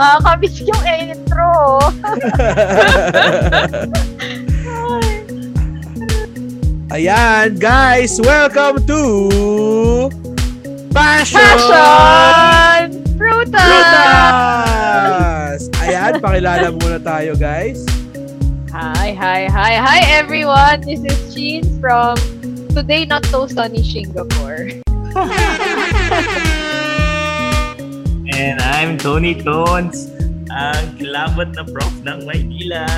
Nakakamiss yung intro. Ayan, guys, welcome to Passion! Passion! Frutas! Frutas! Ayan, pakilala muna tayo, guys. Hi, hi, hi, hi everyone! This is Jean from Today Not So Sunny Singapore. And I'm Tony Tones, ang kilabot na prof ng Maynila.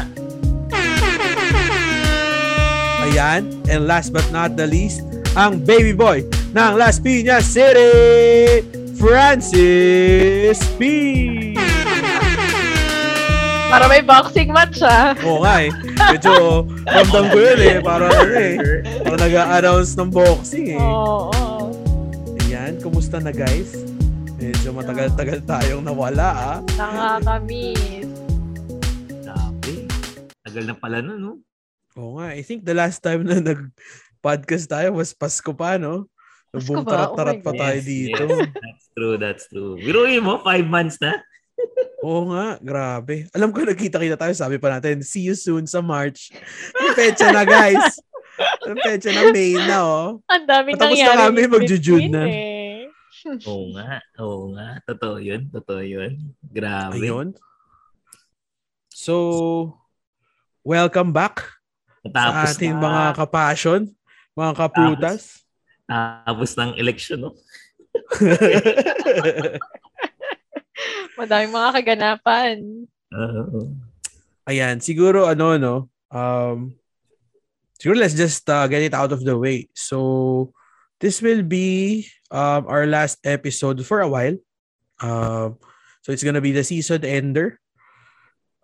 Ayan, and last but not the least, ang baby boy ng Las Piñas City, Francis P. Para may boxing match ah. Oo nga eh. Medyo ramdam ko yun eh. Para ano eh. Para nag-a-announce ng boxing eh. Oo. oo. Ayan, kumusta na guys? Medyo matagal-tagal tayong nawala ah. Nakakamiss. Sabi, tagal na pala nun, no? Oo nga, I think the last time na nag-podcast tayo was Pasko pa, no? Pasko Boom, ba? tarat-tarat Oh pa tayo Yes, dito. yes. That's true, that's true. Biruin mo, five months na. Oo nga, grabe. Alam ko nagkita-kita tayo, sabi pa natin, see you soon sa March. May petsa na, guys. May petsa na May na, oh. Ang daming Patapos na nangyari. kami, in magju-June between na. Eh. Oo nga, oo nga. Totoo yun, totoo yun. Grabe. Ayun. So, welcome back sa Tapos ating na, mga kapassion, mga kaprutas. tapos ng election, no? Madaming mga kaganapan. Oo. Ayan, siguro ano no, um siguro let's just uh, get it out of the way. So this will be um our last episode for a while. Um so it's gonna be the season ender.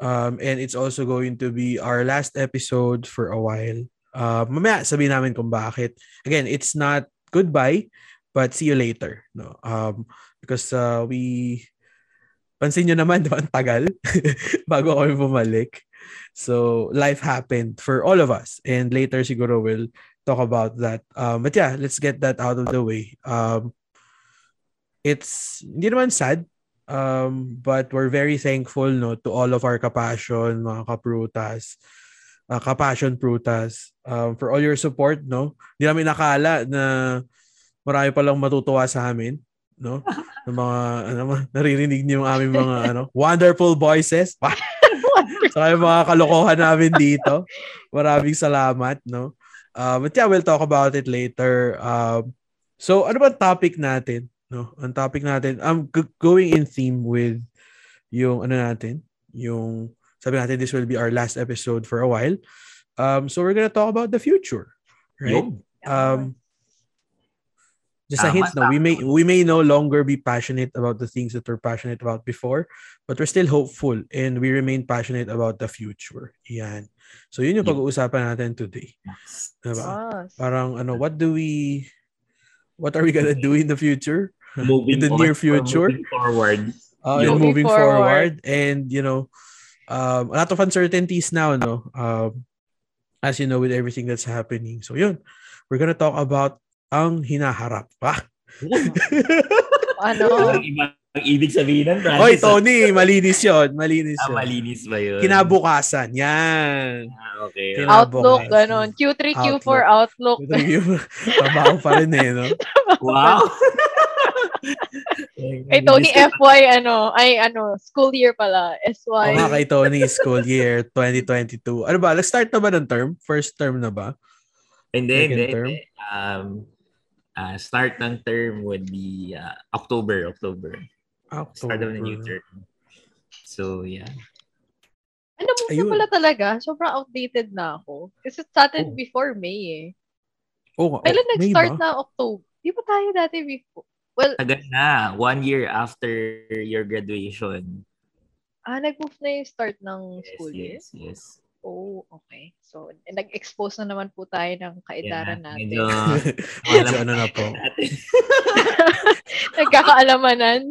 Um and it's also going to be our last episode for a while. Uh, mamaya sabihin namin kung bakit. Again, it's not goodbye, but see you later. No, um, because uh, we pansin nyo naman, di ba, ang tagal bago kami bumalik. So, life happened for all of us. And later, siguro, we'll talk about that. Um, but yeah, let's get that out of the way. Um, it's, hindi naman sad, um, but we're very thankful no, to all of our kapassion, mga kaprutas, uh, kapassion prutas, um, for all your support. No? Hindi namin nakala na marami palang matutuwa sa amin no? ng mga ano naririnig niyo yung aming mga ano wonderful voices. Sa mga kalokohan namin dito. Maraming salamat, no? Uh, but yeah, we'll talk about it later. Um, so ano ba topic natin, no? Ang topic natin, I'm g- going in theme with yung ano natin, yung sabi natin this will be our last episode for a while. Um, so we're gonna talk about the future, right? Um, just a hint, no, we may we may no longer be passionate about the things that we're passionate about before, but we're still hopeful and we remain passionate about the future. Yan. So yun yung Yun. pag-uusapan natin today. Diba? Yes. Parang ano, what do we what are we gonna do in the future? Moving In the near future? Moving forward. Uh, and moving Moving forward. forward. and you know um, a lot of uncertainties now no um, as you know with everything that's happening so yun we're gonna talk about ang hinaharap ah. Ano? Iba ang ibig sabihin ng Francis. Hoy Tony malinis yon malinis Ah, yun. malinis ba yun? kinabukasan yan Ah, okay. Outlook, ganon. Q3, Q4 Outlook. trabaho pa rin eh no Wow! Kay Tony FY, ano, ay ano, school year pala. SY. Oo nga kay Tony school year 2022 ano ba nag-start na ba ng term first term na ba Hindi, hindi. hindi. Um, ah, start ng term would be ah, October, October. Start of the new October. term. So, yeah. Ano mo Ayun. pala talaga? Sobrang outdated na ako. Kasi it started Oh. before May eh. oh, Kailan oh, May nag-start ba? na October? Di ba tayo dati before? Well, Tagal na. One year after your graduation. ah, nag-move na yung start ng Yes, school year? yes, yes. Oh, okay. So, nag-expose na naman po tayo ng kaedaran Yeah, natin. Medyo, Medyo ano na po. Nagkakaalamanan.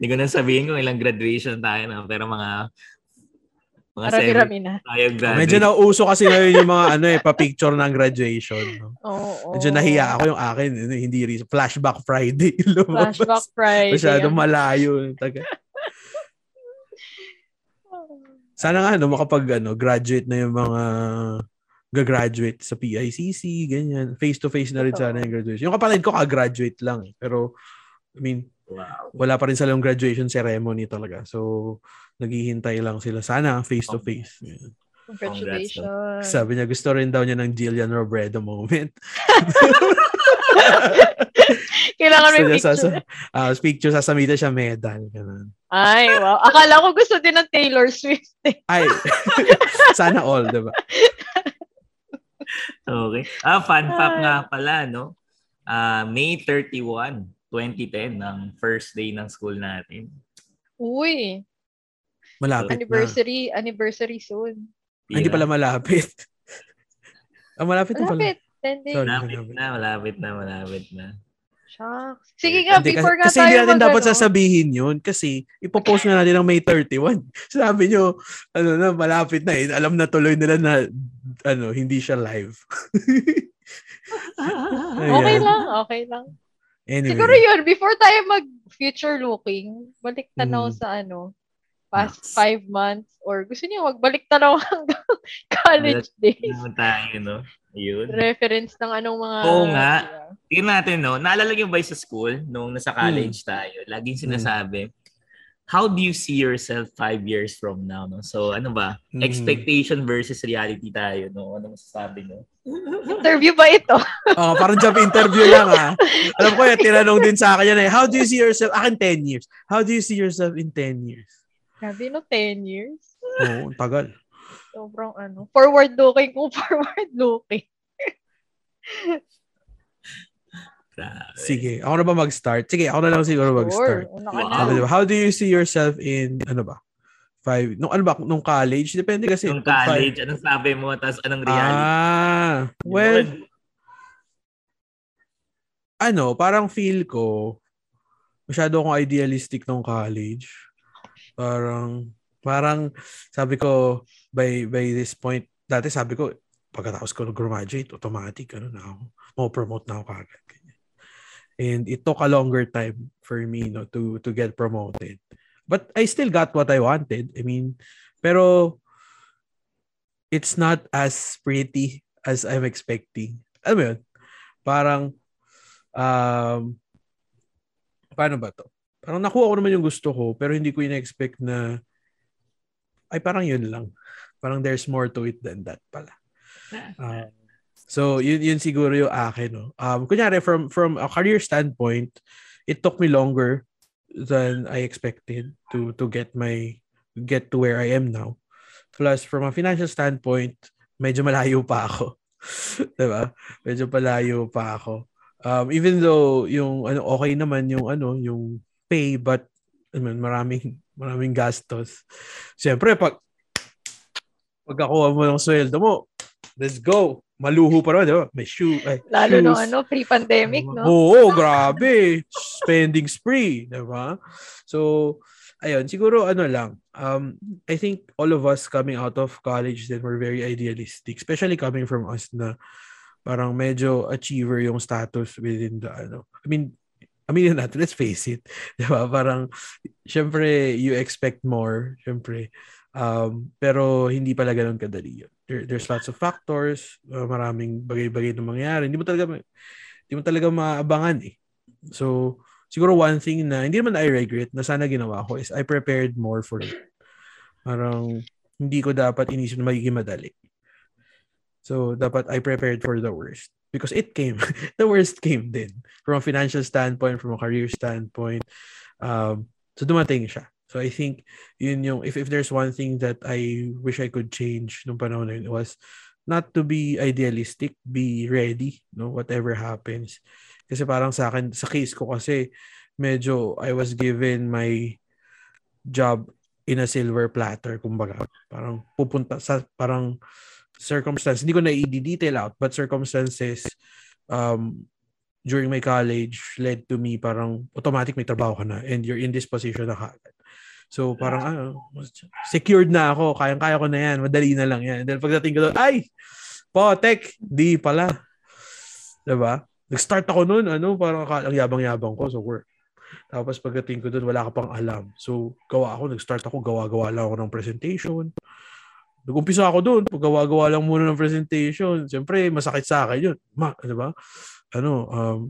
Hindi ko na sabihin kung ilang graduation tayo na, pero mga Mga na. Tayo graduate. Medyo nauuso kasi ngayon yung mga ano eh, pa-picture ng graduation. No? Oo. oo. Medyo nahiya ako yung akin. Hindi. Flashback Friday. lumabas. Flashback Friday. Masyadong Ang- malayo. Taga. Sana nga no, makapag ano, graduate na yung mga gagraduate sa PICC, ganyan. Face-to-face na rin sana yung graduation. Yung kapatid ko ka-graduate lang. eh. Pero, I mean, Wow. wala pa rin silang graduation ceremony talaga. So, naghihintay lang sila. Sana face-to-face. Yan. Congratulations. Sabi niya, gusto rin daw niya ng Jillian Robredo moment. Kailangan may picture. sa, ah, picture, sasamitan siya medal. Ganun. Ay, wow. Akala ko gusto din ng Taylor Swift. eh. Ay, sana all, diba? Okay. Ah, fun fact nga pala, no? Ah, May 31, 2010, ang first day ng school natin. Uy, Malapit anniversary, anniversary soon. na. Ay, hindi pala malapit. ah, malapit na pala. Malapit. 10 days. Sorry. Malapit na, malapit na, malapit na. Shucks. Sige nga, Hindi, before kasi, nga kasi tayo hindi natin mag- dapat ano, sasabihin yun kasi ipopost nga natin ng May 31. Sabi nyo, ano na, malapit na eh. Alam na tuloy nila na ano, hindi siya live. Okay lang, okay lang. Anyway. Siguro yun, before tayo mag-future looking, balik tanaw Mm. sa ano, past Yes. five months, or gusto niyo magbalik tanaw hanggang college days. Naman tayo, no? Ayun. Reference ng anong mga... Oo nga. Tingnan natin, no? Naalala niyo ba yung sa school, nung nasa college Hmm. tayo, laging sinasabi, how do you see yourself five years from now, no? So, ano ba? Hmm. Expectation versus reality tayo, no? Ano masasabi niyo? Interview ba ito? Oh, parang job interview lang ah. Alam ko yan, tinanong din sa akin yan eh. How do you see yourself? Akin 10 years. How do you see yourself in 10 years? Sabi no, 10 years. Oo, ang tagal. Sobrang ano, forward-looking kung forward-looking. Grabe. Sige, ako na ba mag-start? Sige, ako na lang siguro mag-start. Sure. Ka Wow. diba, how do you see yourself in, ano ba? Five, nung ano ba, nung college? Depende kasi. Nung Pag five- college, anong sabi mo, tapos anong reality? Ah, well, ano, parang feel ko, masyado akong idealistic nung college. Parang, parang, sabi ko, by, by this point, dati sabi ko, pagkatapos ko graduate, automatic, ano na ako, mo-promote na ako kagad. And it took a longer time for me, no, to, to get promoted. But I still got what I wanted. I mean, pero, it's not as pretty as I'm expecting. Alam mo yun? Parang, um, paano ba to? Parang nakuha ko naman yung gusto ko, pero hindi ko ina-expect na, ay parang yun lang. Parang there's more to it than that pala. Um, so, yun, yun siguro yung akin. No? Um, kunyari, from, from a career standpoint, it took me longer than I expected to to get my get to where I am now. Plus, from a financial standpoint, medyo malayo pa ako. 'Di ba? Medyo palayo pa ako. Um, even though yung ano okay naman yung ano yung pay but I mean, maraming maraming gastos. Siyempre pag pagkakuha mo ng sweldo mo, let's go. Maluho pa naman, di ba? May shoe, ay, Lalo no shoes. ano, pre-pandemic, no? Oo, grabe. Spending spree, di ba? So, ayun, siguro ano lang, um, I think all of us coming out of college then were very idealistic, especially coming from us na parang medyo achiever yung status within the, ano, I mean, I mean natin, let's face it, di ba? Parang, syempre, you expect more, syempre. Um, pero hindi pala ganun kadali yun. There, there's lots of factors, uh, maraming bagay-bagay na mangyayari. Hindi mo talaga, hindi mo talaga maabangan eh. So, siguro one thing na hindi naman I regret na sana ginawa ko is I prepared more for it. Parang hindi ko dapat inisip na magiging madali. So, dapat I prepared for the worst. Because it came. the worst came din. From a financial standpoint, from a career standpoint. Um, so, dumating siya. So, I think, yun yung, if, if there's one thing that I wish I could change nung panahon na yun, was not to be idealistic, be ready, no, whatever happens. Kasi parang sa akin, sa case ko kasi, medyo I was given my job in a silver platter, kumbaga. Parang pupunta sa, parang circumstance, hindi ko na i-detail out, but circumstances um, during my college led to me parang automatic may trabaho ka na and you're in this position na kagad. So parang ano, secured na ako, kayang-kaya ko na yan, madali na lang yan. And then pagdating ko doon, ay, potek, di pala. 'Di ba? Nag-start ako noon, ano, parang ang yabang-yabang ko sa work. Tapos pagdating ko doon, wala ka pang alam. So, gawa ako, nag-start ako, gawa-gawa lang ako ng presentation. Nag-umpisa ako doon, paggawa-gawa lang muna ng presentation. Siyempre, masakit sa akin yun. Ma, di ba? Ano, um,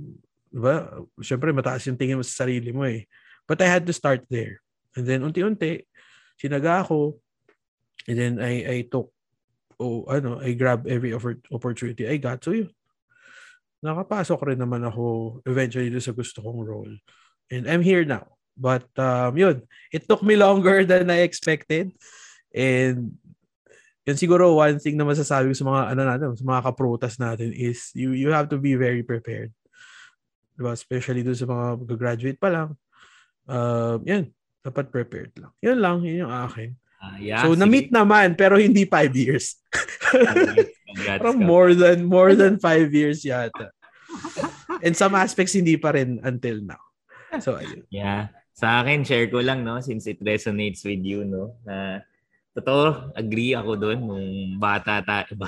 di ba? Siyempre, mataas yung tingin mo sa sarili mo eh. But I had to start there. And then, unti-unti, sinaga ako. And then, I, I took, oh, ano, I grab every opportunity I got. So, yun. Nakapasok rin naman ako eventually sa gusto kong role. And I'm here now. But, um, yun. It took me longer than I expected. And yan siguro one thing na masasabi ko sa mga ano natin, sa mga kaprotas natin is you you have to be very prepared. Diba? Especially doon sa mga graduate pa lang. Uh, yan, dapat prepared lang. Yan lang, yun yung akin. Uh, yeah, so, sige. na-meet naman, pero hindi five years. Parang more than, more than five years yata. And some aspects, hindi pa rin until now. So, ayun. Yeah. Sa akin, share ko lang, no, since it resonates with you, no, na Totoo, agree ako doon nung bata tayo.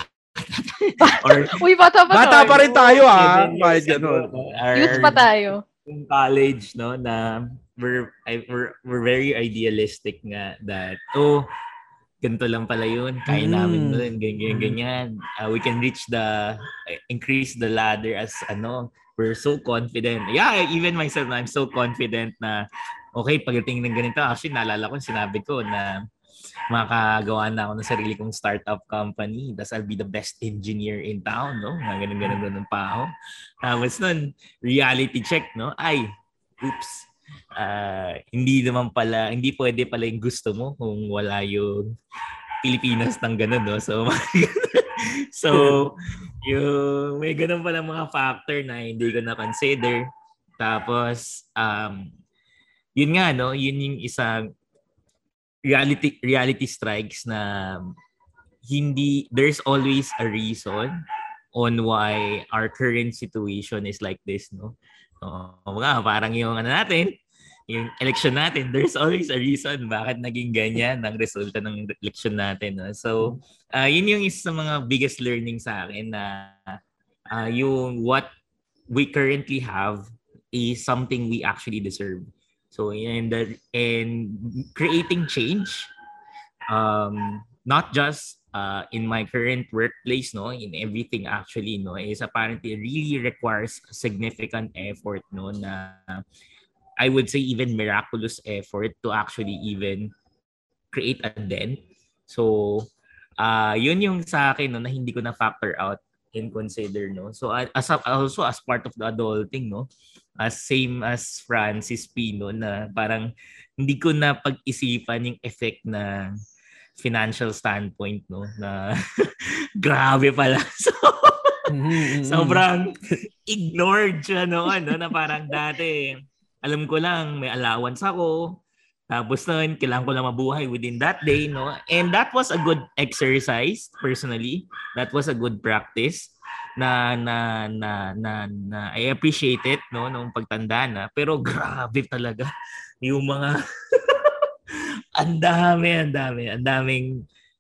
Bata Or, Uy, bata pa Bata tayo. pa rin tayo ah. Kahit ganun. Youth pa tayo. Yung college, no, na we're, I, we're, we're very idealistic nga that, oh, ganito lang pala yun. Kaya mm. namin doon, ganyan, ganyan. Uh, we can reach the, uh, increase the ladder as, ano, we're so confident. Yeah, even myself, I'm so confident na, okay, pagdating ng ganito, actually, naalala ko, sinabi ko na, makagawa na ako ng sarili kong startup company. Tapos I'll be the best engineer in town, no? Mga ganun, ganun, ganun pa ako. Tapos nun, reality check, no? Ay, oops. Uh, hindi naman pala, hindi pwede pala yung gusto mo kung wala yung Pilipinas ng ganun, no? So, so yung may ganun pala mga factor na hindi ko na-consider. Tapos, um, yun nga, no? Yun yung isang reality reality strikes na hindi there's always a reason on why our current situation is like this no uh, mga parang yung ano natin yung election natin there's always a reason bakit naging ganyan ang resulta ng election natin no? so uh, yun yung isa sa mga biggest learning sa akin na uh, yung what we currently have is something we actually deserve So and the and creating change, um, not just uh, in my current workplace, no, in everything actually, no, is apparently really requires significant effort, no, na I would say even miraculous effort to actually even create a dent. So, uh, yun yung sa akin no, na hindi ko na factor out and consider, no. So, as a, also as part of the adulting, no, as same as Francis Pino na parang hindi ko na pag-isipan yung effect na financial standpoint no? Na grabe pala. So mm-hmm. sobrang ignored siya no? Ano? Na parang dati alam ko lang may allowance ako tapos noon kailangan ko lang mabuhay within that day no? And that was a good exercise personally. That was a good practice na na na na, na I appreciate it no? Nung pagtanda na. Pero grabe talaga yung mga ang dami ang dami ang daming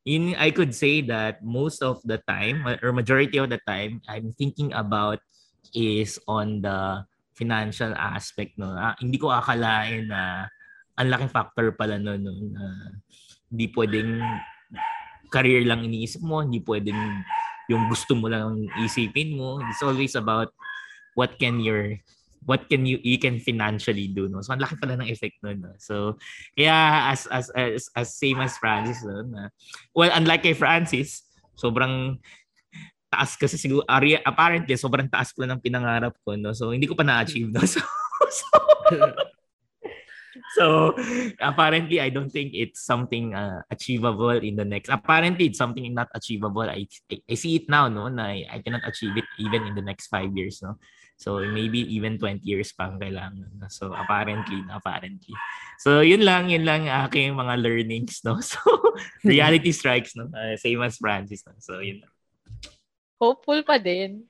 in I could say that most of the time or majority of the time I'm thinking about is on the financial aspect no? Ah, hindi ko akalain na ang laking factor pala no, no na hindi pwedeng career lang iniisip mo hindi pwedeng yung gusto mo lang isipin mo. It's always about what can your what can you you can financially do no so ang laki pala ng effect nun no? so kaya as as as, as same as Francis no na, well unlike kay Francis sobrang taas kasi siguro apparently sobrang taas ko ng pinangarap ko no so hindi ko pa na-achieve no so, so so apparently I don't think it's something uh, achievable in the next apparently it's something not achievable. I, I see it now no na I, I cannot achieve it even in the next five years no. So maybe even 20 years pa ang kailangan so apparently apparently. So yun lang yun lang aking mga learnings no. So reality strikes no. Uh, same as Francis no? so yun hopeful pa din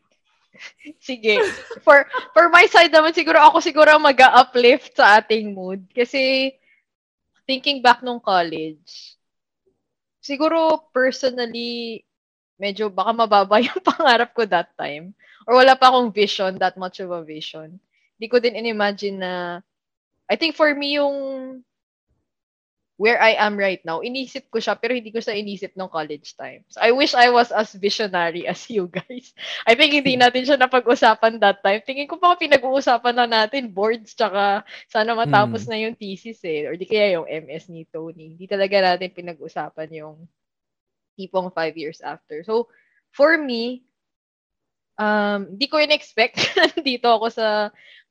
Sige. For for my side naman siguro ako siguro mag uplift sa ating mood kasi thinking back nung college, siguro personally, medyo baka mababa yung pangarap ko that time. Or wala pa akong vision, that much of a vision. Hindi ko din in-imagine na, I think for me yung where I am right now, inisip ko siya, pero hindi ko siya inisip nung college times. I wish I was as visionary as you guys. I think hindi natin siya napag-usapan that time. Tingin ko pa pinag-uusapan na natin, boards, tsaka sana matapos Hmm. na yung thesis eh. Or di kaya yung MS ni Tony. Hindi talaga natin pinag-usapan yung tipong five years after. So, for me, um, di ko in-expect dito ako sa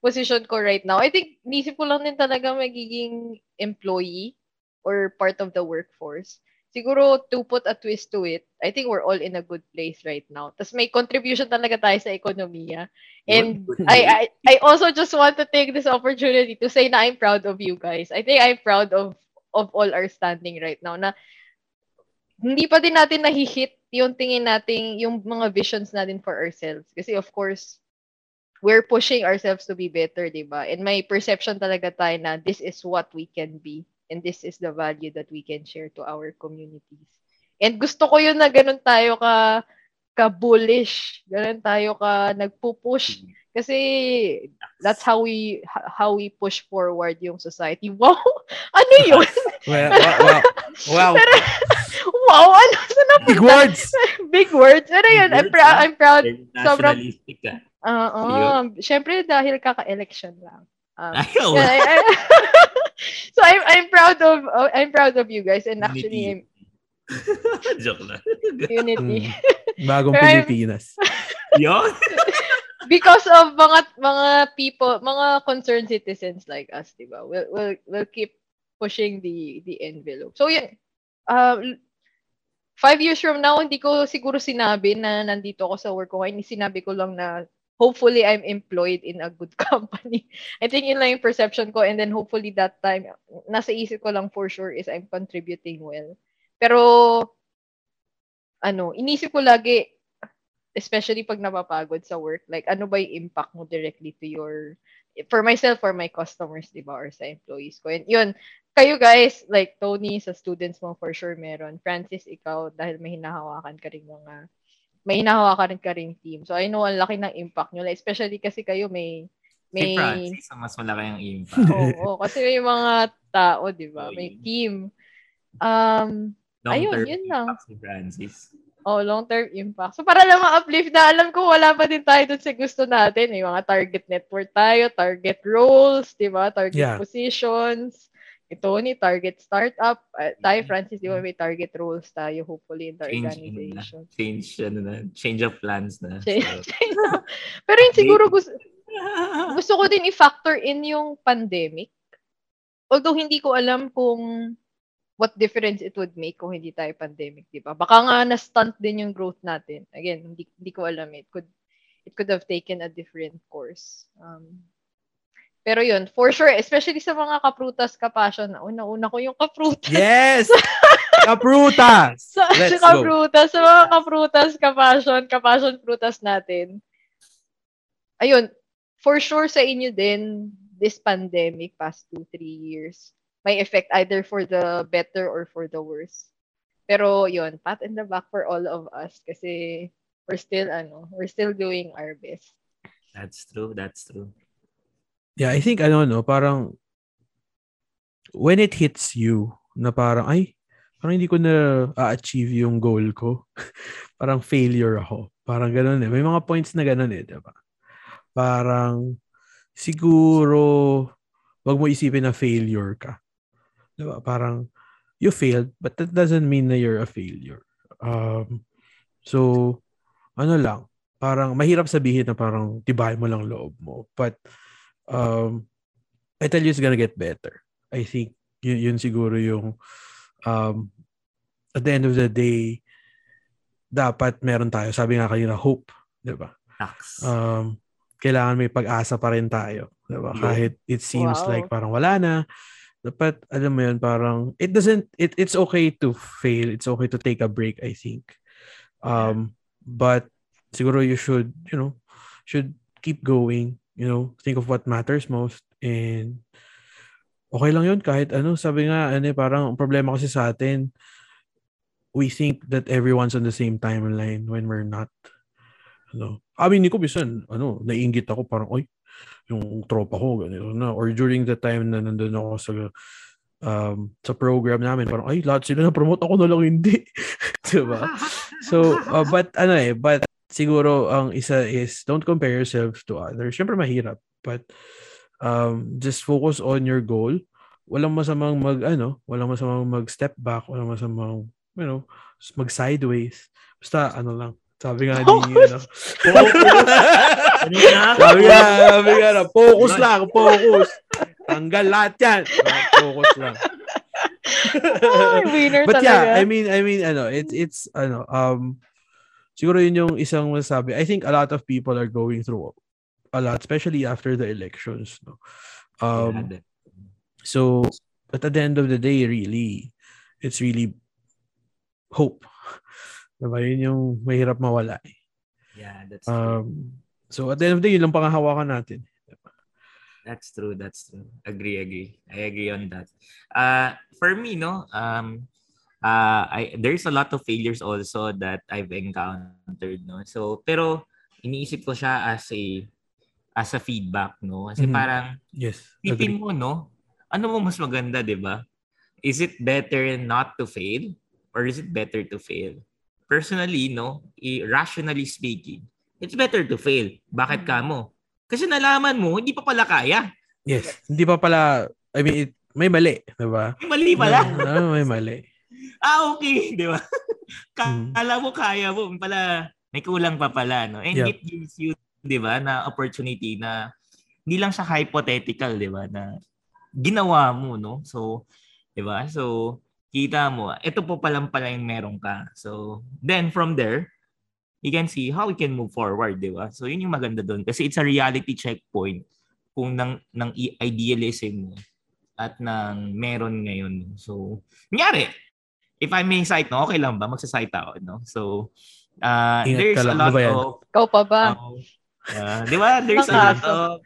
position ko right now. I think, nisip ko lang din talaga magiging employee or part of the workforce. Siguro, to put a twist to it, I think we're all in a good place right now. Tapos may contribution talaga tayo sa ekonomiya. And. I, I I also just want to take this opportunity to say na I'm proud of you guys. I think I'm proud of of all our standing right now na hindi pa din natin nahihit yung tingin natin, yung mga visions natin for ourselves. Kasi of course, we're pushing ourselves to be better, di ba? And may perception talaga tayo na this is what we can be and this is the value that we can share to our communities. And gusto ko yun na ganun tayo ka ka bullish, ganun tayo ka nagpupush kasi that's how we how we push forward yung society. Wow! Ano yun? Well, wow, wow. wow. wow! Ano? Saan napunta? Big words! Big words. Ano yun? I'm, words, prou- ah. I'm proud. Sobrang- ka. Oo. Siyempre dahil kaka-election lang. Um, Ayaw. So I'm I'm proud of uh, I'm proud of you guys and actually I'm Joke lang. unity Mm. Bagong Pilipinas. Yun. because of mga mga people, mga concerned citizens like us, 'di ba? We'll we'll we'll keep pushing the the envelope. So yun. Um five years from now, hindi ko siguro sinabi na nandito ako sa work ko. Hindi sinabi ko lang na hopefully I'm employed in a good company. I think yun lang perception ko and then hopefully that time, nasa isip ko lang for sure is I'm contributing well. Pero, ano, inisip ko lagi, especially pag napapagod sa work, like ano ba yung impact mo directly to your, for myself, for my customers, di ba, or sa employees ko. And yun, kayo guys, like Tony, sa students mo for sure meron. Francis, ikaw, dahil may hinahawakan ka rin mga, may hinahawakan ka rin team. So I know, ang laki ng impact nyo. Like, especially kasi kayo may, Si may, Francis, ang mas malaki ang impact. Oo, kasi may mga tao, di ba? Oo, May team. Um, Ayun, yun lang. impact Si Francis. oh, long-term impact. So, para lang ma-uplift na, alam ko, wala pa din tayo dun sa gusto natin. May mga target network tayo, target roles, di ba? Target Yeah. positions. Ito ni target startup. Uh, tayo, Mhm. Francis, di ba may target roles tayo, hopefully, in the Change, ano na, organization. change, ano na, change of plans na. Change. So, Pero yun siguro gusto, gusto ko din i-factor in yung pandemic. Although hindi ko alam kung what difference it would make kung hindi tayo pandemic, di ba? Baka nga na-stunt din yung growth natin. Again, hindi, hindi ko alam. It could, it could have taken a different course. Um, pero yun, for sure, especially sa mga kaprutas kapasyon, una-una ko yung kaprutas. Yes! Kaprutas! sa, Let's sa go. kaprutas, sa mga kaprutas, kapasyon, kapasyon prutas natin. Ayun, for sure sa inyo din, this pandemic, past two, three years, may effect either for the better or for the worse. Pero yun, pat in the back for all of us kasi we're still, ano, we're still doing our best. That's true, that's true. Yeah, I think ano no, parang when it hits you na parang ay parang hindi ko na a-achieve yung goal ko. parang failure ako. Parang ganun eh. May mga points na ganun eh, 'di ba? Parang siguro wag mo isipin na failure ka. 'Di ba? Parang you failed but that doesn't mean na you're a failure. Um so ano lang, parang mahirap sabihin na parang tibay mo lang loob mo. But um, I tell you it's gonna get better. I think yun, yun siguro yung um, at the end of the day, dapat meron tayo. Sabi nga kanina, hope. Di ba? Um, kailangan may pag-asa pa rin tayo. Di ba? Yun. Kahit it seems Wow. like parang wala na. Dapat, alam mo yun, parang, it doesn't, it, it's okay to fail. It's okay to take a break, I think. Um, but, siguro you should, you know, should keep going, you know, think of what matters most and okay lang yun kahit ano. Sabi nga, ano, eh, parang ang problema kasi sa atin, we think that everyone's on the same timeline when we're not. Ano. Amin ni ko, bisan, ano, naiingit ako, parang, oy, yung tropa ko, ganito na. Or during the time na nandun ako sa um, sa program namin, parang, ay, lahat sila na-promote, ako na lang hindi. diba? So, uh, but, ano eh, but, siguro, ang isa is, don't compare yourself to others. Siyempre, mahirap. But, um, just focus on your goal. Walang masamang mag, ano, walang masamang mag-step back, walang masamang you know, mag sideways. Basta ano lang. Sabi nga ni, ano. sabi nga, sabi nga na, focus lang, focus. Tanggal lahat yan. Focus lang. winner But talaga. yeah, I mean, I mean, ano, it's, it's, ano, um, siguro yun yung isang masabi. I think a lot of people are going through a lot, especially after the elections, no? Um, so, but at the end of the day, really, it's really hope. Diba? Yun yung mahirap mawala. Eh. Yeah, that's Um, so at the end of the day, yun lang pangahawakan natin. That's true. That's true. Agree, agree. I agree on that. Uh, for me, no, um, uh, I, there's a lot of failures also that I've encountered, no. So, pero iniisip ko siya as a as a feedback, no. Kasi Mhm. parang Yes. tipin mo, no. Ano mo mas maganda, 'di ba? Is it better not to fail or is it better to fail? Personally, no, rationally speaking, it's better to fail. Bakit ka mo? Kasi nalaman mo, hindi pa pala kaya. Yes. Hindi pa pala, I mean, it, may mali. Diba? May mali pala. Ah, may mali. Ah, okay. Di ba? Mm. Kala mo kaya mo. Pala, may kulang pa pala. No? And Yep. it gives you, di ba, na opportunity na hindi lang siya hypothetical, di ba, na ginawa mo, no? So, di ba? So, kita mo, ito po palang pala yung meron ka. So, then from there, you can see how we can move forward, di ba? So, yun yung maganda doon. Kasi it's a reality checkpoint kung ng, ng idealism mo at ng meron ngayon. So, nangyari, if I may cite, no, okay lang ba? Magsasite ako, no? So, uh, Ingat there's a lot Ano of, Ikaw pa ba? uh, uh, di ba? There's a lot of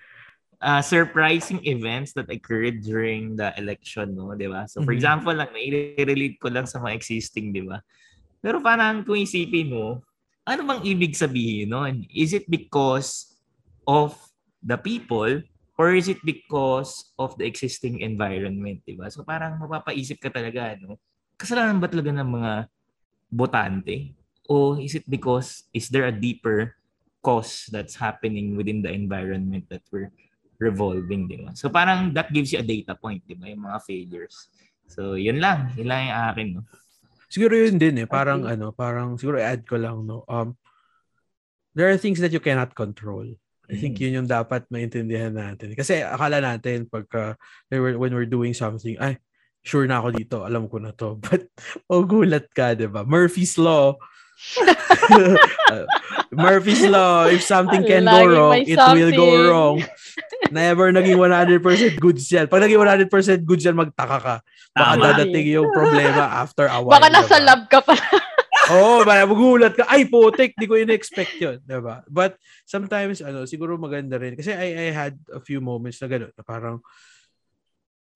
uh, surprising events that occurred during the election, no? Di ba? So, for Mhm. example, lang, i-relate ko lang sa mga existing, di ba? Pero parang kung isipin mo, ano bang ibig sabihin, no? Is it because of the people or is it because of the existing environment, di ba? So parang mapapaisip ka talaga, no? Kasalanan ba talaga ng mga botante? O is it because, is there a deeper cause that's happening within the environment that we're revolving, di ba? So parang that gives you a data point, di ba? Yung mga failures. So yun lang. Yun lang yung akin, no? Siguro yun din eh. Parang ano, parang siguro add ko lang, no. Um, there are things that you cannot control. I think Mm. yun yung dapat maintindihan natin. Kasi akala natin pagka when we're doing something, ay, sure na ako dito, alam ko na to. But, oh, gulat ka, di ba? Murphy's Law. Uh, Murphy's Law, if something can go wrong, it will go something. wrong. Never naging 100% goods yan. Pag naging 100% goods yan, magtaka ka. Baka Tama. dadating yung problema after a while. Baka nasa diba? lab ka pa. Oo, oh, magugulat ka. Ay, putik, di ko in-expect yun. Diba? But sometimes, ano, siguro maganda rin. Kasi I, I had a few moments na gano'n, na parang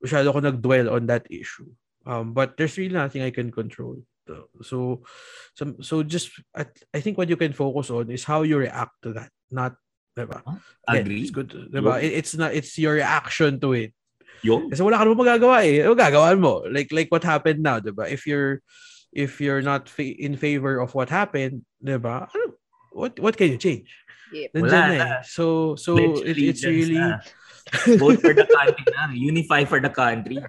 masyado ako nag-dwell on that issue. Um, but there's really nothing I can control. So, so, so, so just, I, I think what you can focus on is how you react to that. Not, diba? Again, Agree. It's good, diba? It- it's not, it's your reaction to it. Yo. Kasi wala ka naman magagawa eh. Ano gagawin mo? Like like what happened now, 'di ba? If you're if you're not fa- in favor of what happened, 'di ba? Ano, what what can you change? Yep. Wala eh. So so it, it's really na. Vote for the country na. Unify for the country.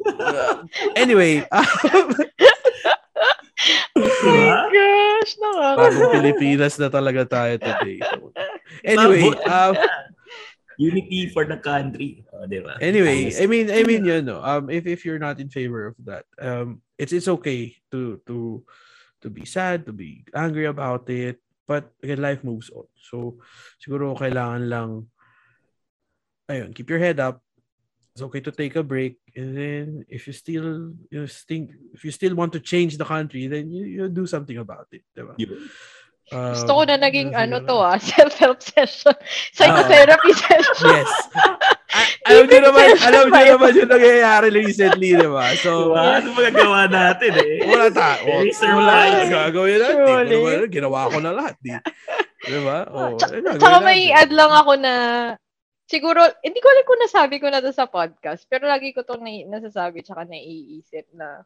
anyway, Diba? Gosh, bagong nakaka. Pilipinas na talaga tayo today. So, anyway, um. Unity for the country. Oh, diba? anyway, Ayos. I mean I mean yun no. Um if if you're not in favor of that, um it's it's okay to to to be sad, to be angry about it, but again life moves on. So siguro kailangan lang ayun, keep your head up. It's okay to take a break and then if you still you think if you still want to change the country, then you you do something about it, diba? Yun. Um, Gusto ko na naging ano to ah, self-help session. Psychotherapy session. Yes. I, alam niyo naman, alam niyo naman yung nangyayari recently, di ba? So, Diba? Ano magagawa natin eh? wala ta. Wala surprising. gagawin natin. Ba, ginawa ko na lahat. Di. Di ba? O, Tsaka, may add lang ako na, siguro, hindi ko alam kung nasabi ko na to sa podcast, pero lagi ko itong na, nasasabi tsaka naiisip na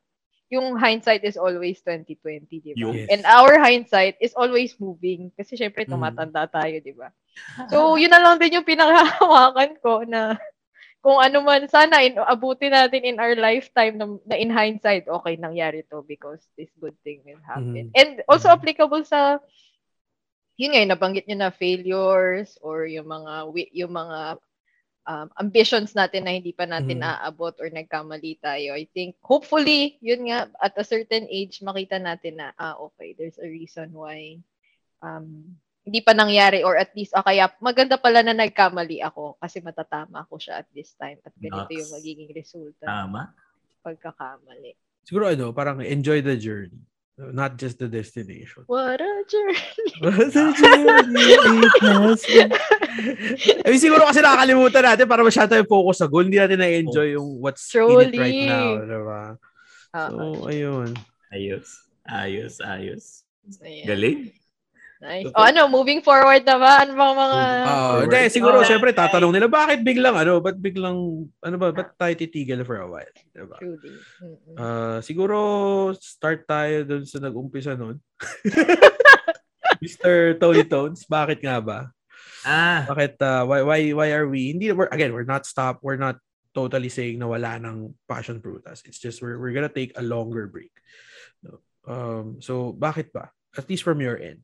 yung hindsight is always 2020, di ba? Yes. And our hindsight is always moving. Kasi syempre, Mm. tumatanda tayo, di ba? So, yun na lang din yung pinakahawakan ko na kung ano man, sana in, abutin natin in our lifetime na, na in hindsight, okay, nangyari to because this good thing will happen. Mhm. And also Mhm. applicable sa, yun nga, yung nabanggit nyo na failures or yung mga, yung mga um, ambitions natin na hindi pa natin Mhm. naaabot or nagkamali tayo. I think, hopefully, yun nga, at a certain age, makita natin na, ah, okay, there's a reason why um, hindi pa nangyari or at least, ah, kaya maganda pala na nagkamali ako kasi matatama ako siya at this time at ganito Nuts. yung magiging resulta Tama. pagkakamali. Siguro ano, parang enjoy the journey. Not just the destination. What a journey! What a journey. I mean, siguro kasi nakakalimutan natin para masyado tayo focus sa goal. Hindi natin na-enjoy yung what's in it right Truly. now. Diba? Ah, So, ayun. Ayos. Ayos, ayos. ayan. Galing. Nice. O ano, moving forward na ba? Ano bang mga... Ah, forward. hindi, siguro, Ah, syempre, tatanong nila, bakit biglang, ano, ba't biglang, ano ba, ba't tayo titigil for a while? Diba? Truly. Mm-mm. Ah, siguro, start tayo dun sa nag-umpisa nun. Mr. Tony Tones, bakit nga ba? Ah, Bakit, uh, why, why, why are we, hindi, we're, again, we're not stop, we're not totally saying na wala ng passion frutas. It's just, we're, we're gonna take a longer break. Um, so, bakit ba? At least from your end.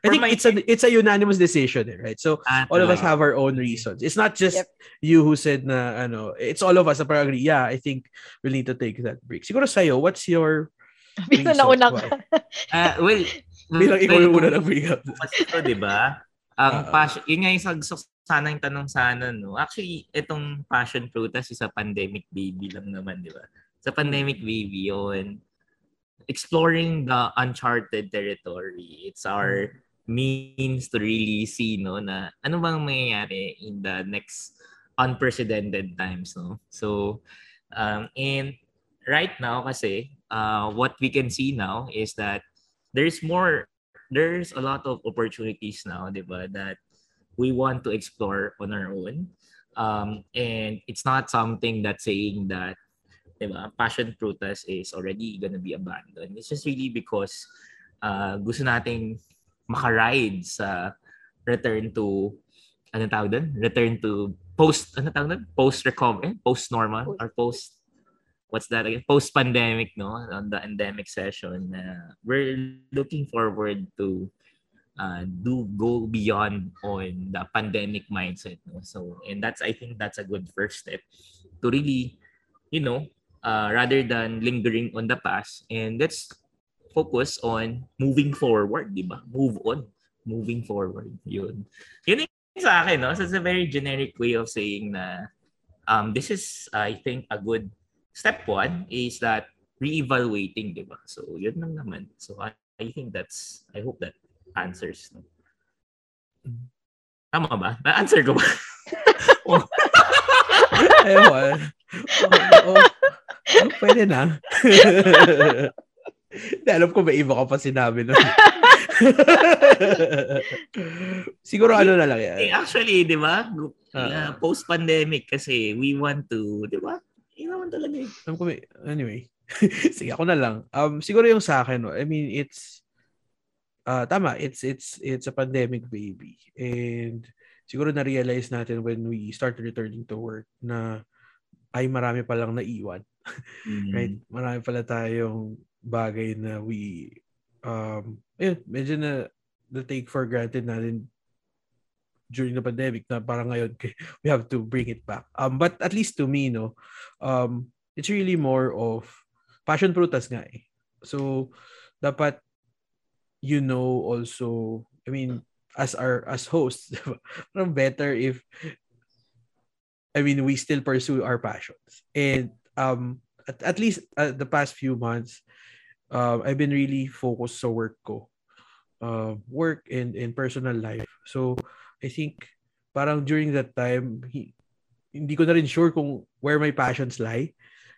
I think my- it's a it's a unanimous decision, eh, right? So ah, all of us have our own reasons. It's not just Yep. you who said na ano, it's all of us na parang agree, yeah, I think we'll need to take that break. Siguro sa'yo, what's your Bilang nauna ka. Ah, well, Bilang ikaw yung una na bring up. Kasi ito, di ba? Ang Oo. passion, yun nga yung sagsok sana yung tanong sana, no? Actually, itong passion frutas is a pandemic baby lang naman, di ba? Sa pandemic baby, yun. Exploring the uncharted territory. It's our means to really see, no, na ano bang mangyayari in the next unprecedented times, no? So, um, and right now kasi, uh, what we can see now is that there's more there's a lot of opportunities now, di ba, that we want to explore on our own. Um, and it's not something that's saying that di ba, passion frutas is already gonna be abandoned. It's just really because uh, gusto nating makaride sa return to ano tawag doon? Return to post ano tawag doon? Post recovery, post normal or post what's that again? Post pandemic, no? On the endemic session, uh, we're looking forward to uh, do go beyond on the pandemic mindset, no? So, and that's I think that's a good first step to really, you know, uh, rather than lingering on the past, and let's focus on moving forward, di ba? Move on, moving forward. Yun. Yun yung sa akin, no? So it's a very generic way of saying na um, this is, I think, a good step one is that re-evaluating, di ba? So, yun lang naman. So, I, I think that's, I hope that answers. No? Tama ba? Na-answer ko ba? Ewan. Oo. Oo. Pwede na. Hindi, alam ko may iba ka pa sinabi nun. Siguro ano na lang yan. Eh, actually, di ba? Uh, post-pandemic kasi we want to, di ba? Yun naman talaga eh. Alam ko may, anyway. Sige, ako na lang. Um, siguro yung sa akin, no, I mean, it's, uh, tama, it's, it's, it's a pandemic baby. And siguro na-realize natin when we start returning to work na ay marami palang naiwan. Mm. Right? Marami pala tayong bagay na we, um, ayun, medyo na, na take for granted natin during the pandemic na parang ngayon we have to bring it back. Um, but at least to me, no, um, it's really more of passion frutas nga eh. So, dapat you know also, I mean, as our as hosts, parang better if I mean, we still pursue our passions. And um at, at least uh, the past few months, um, I've been really focused sa work ko. Uh, work and, and personal life. So, I think parang during that time, he, hindi ko na rin sure kung where my passions lie.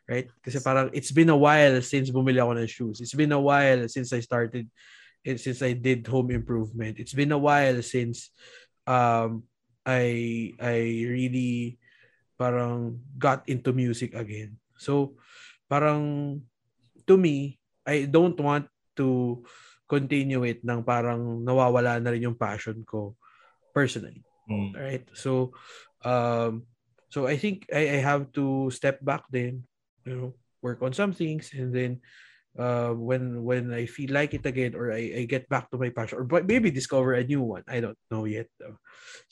Right? Kasi parang it's been a while since bumili ako ng shoes. It's been a while since I started it, since I did home improvement. It's been a while since um I I really parang got into music again. So parang to me, I don't want to continue it nang parang nawawala na rin yung passion ko personally. Mm. Right? So um so I think I, I have to step back then, you know, work on some things and then uh, when when I feel like it again or I, I get back to my passion or maybe discover a new one. I don't know yet. Though.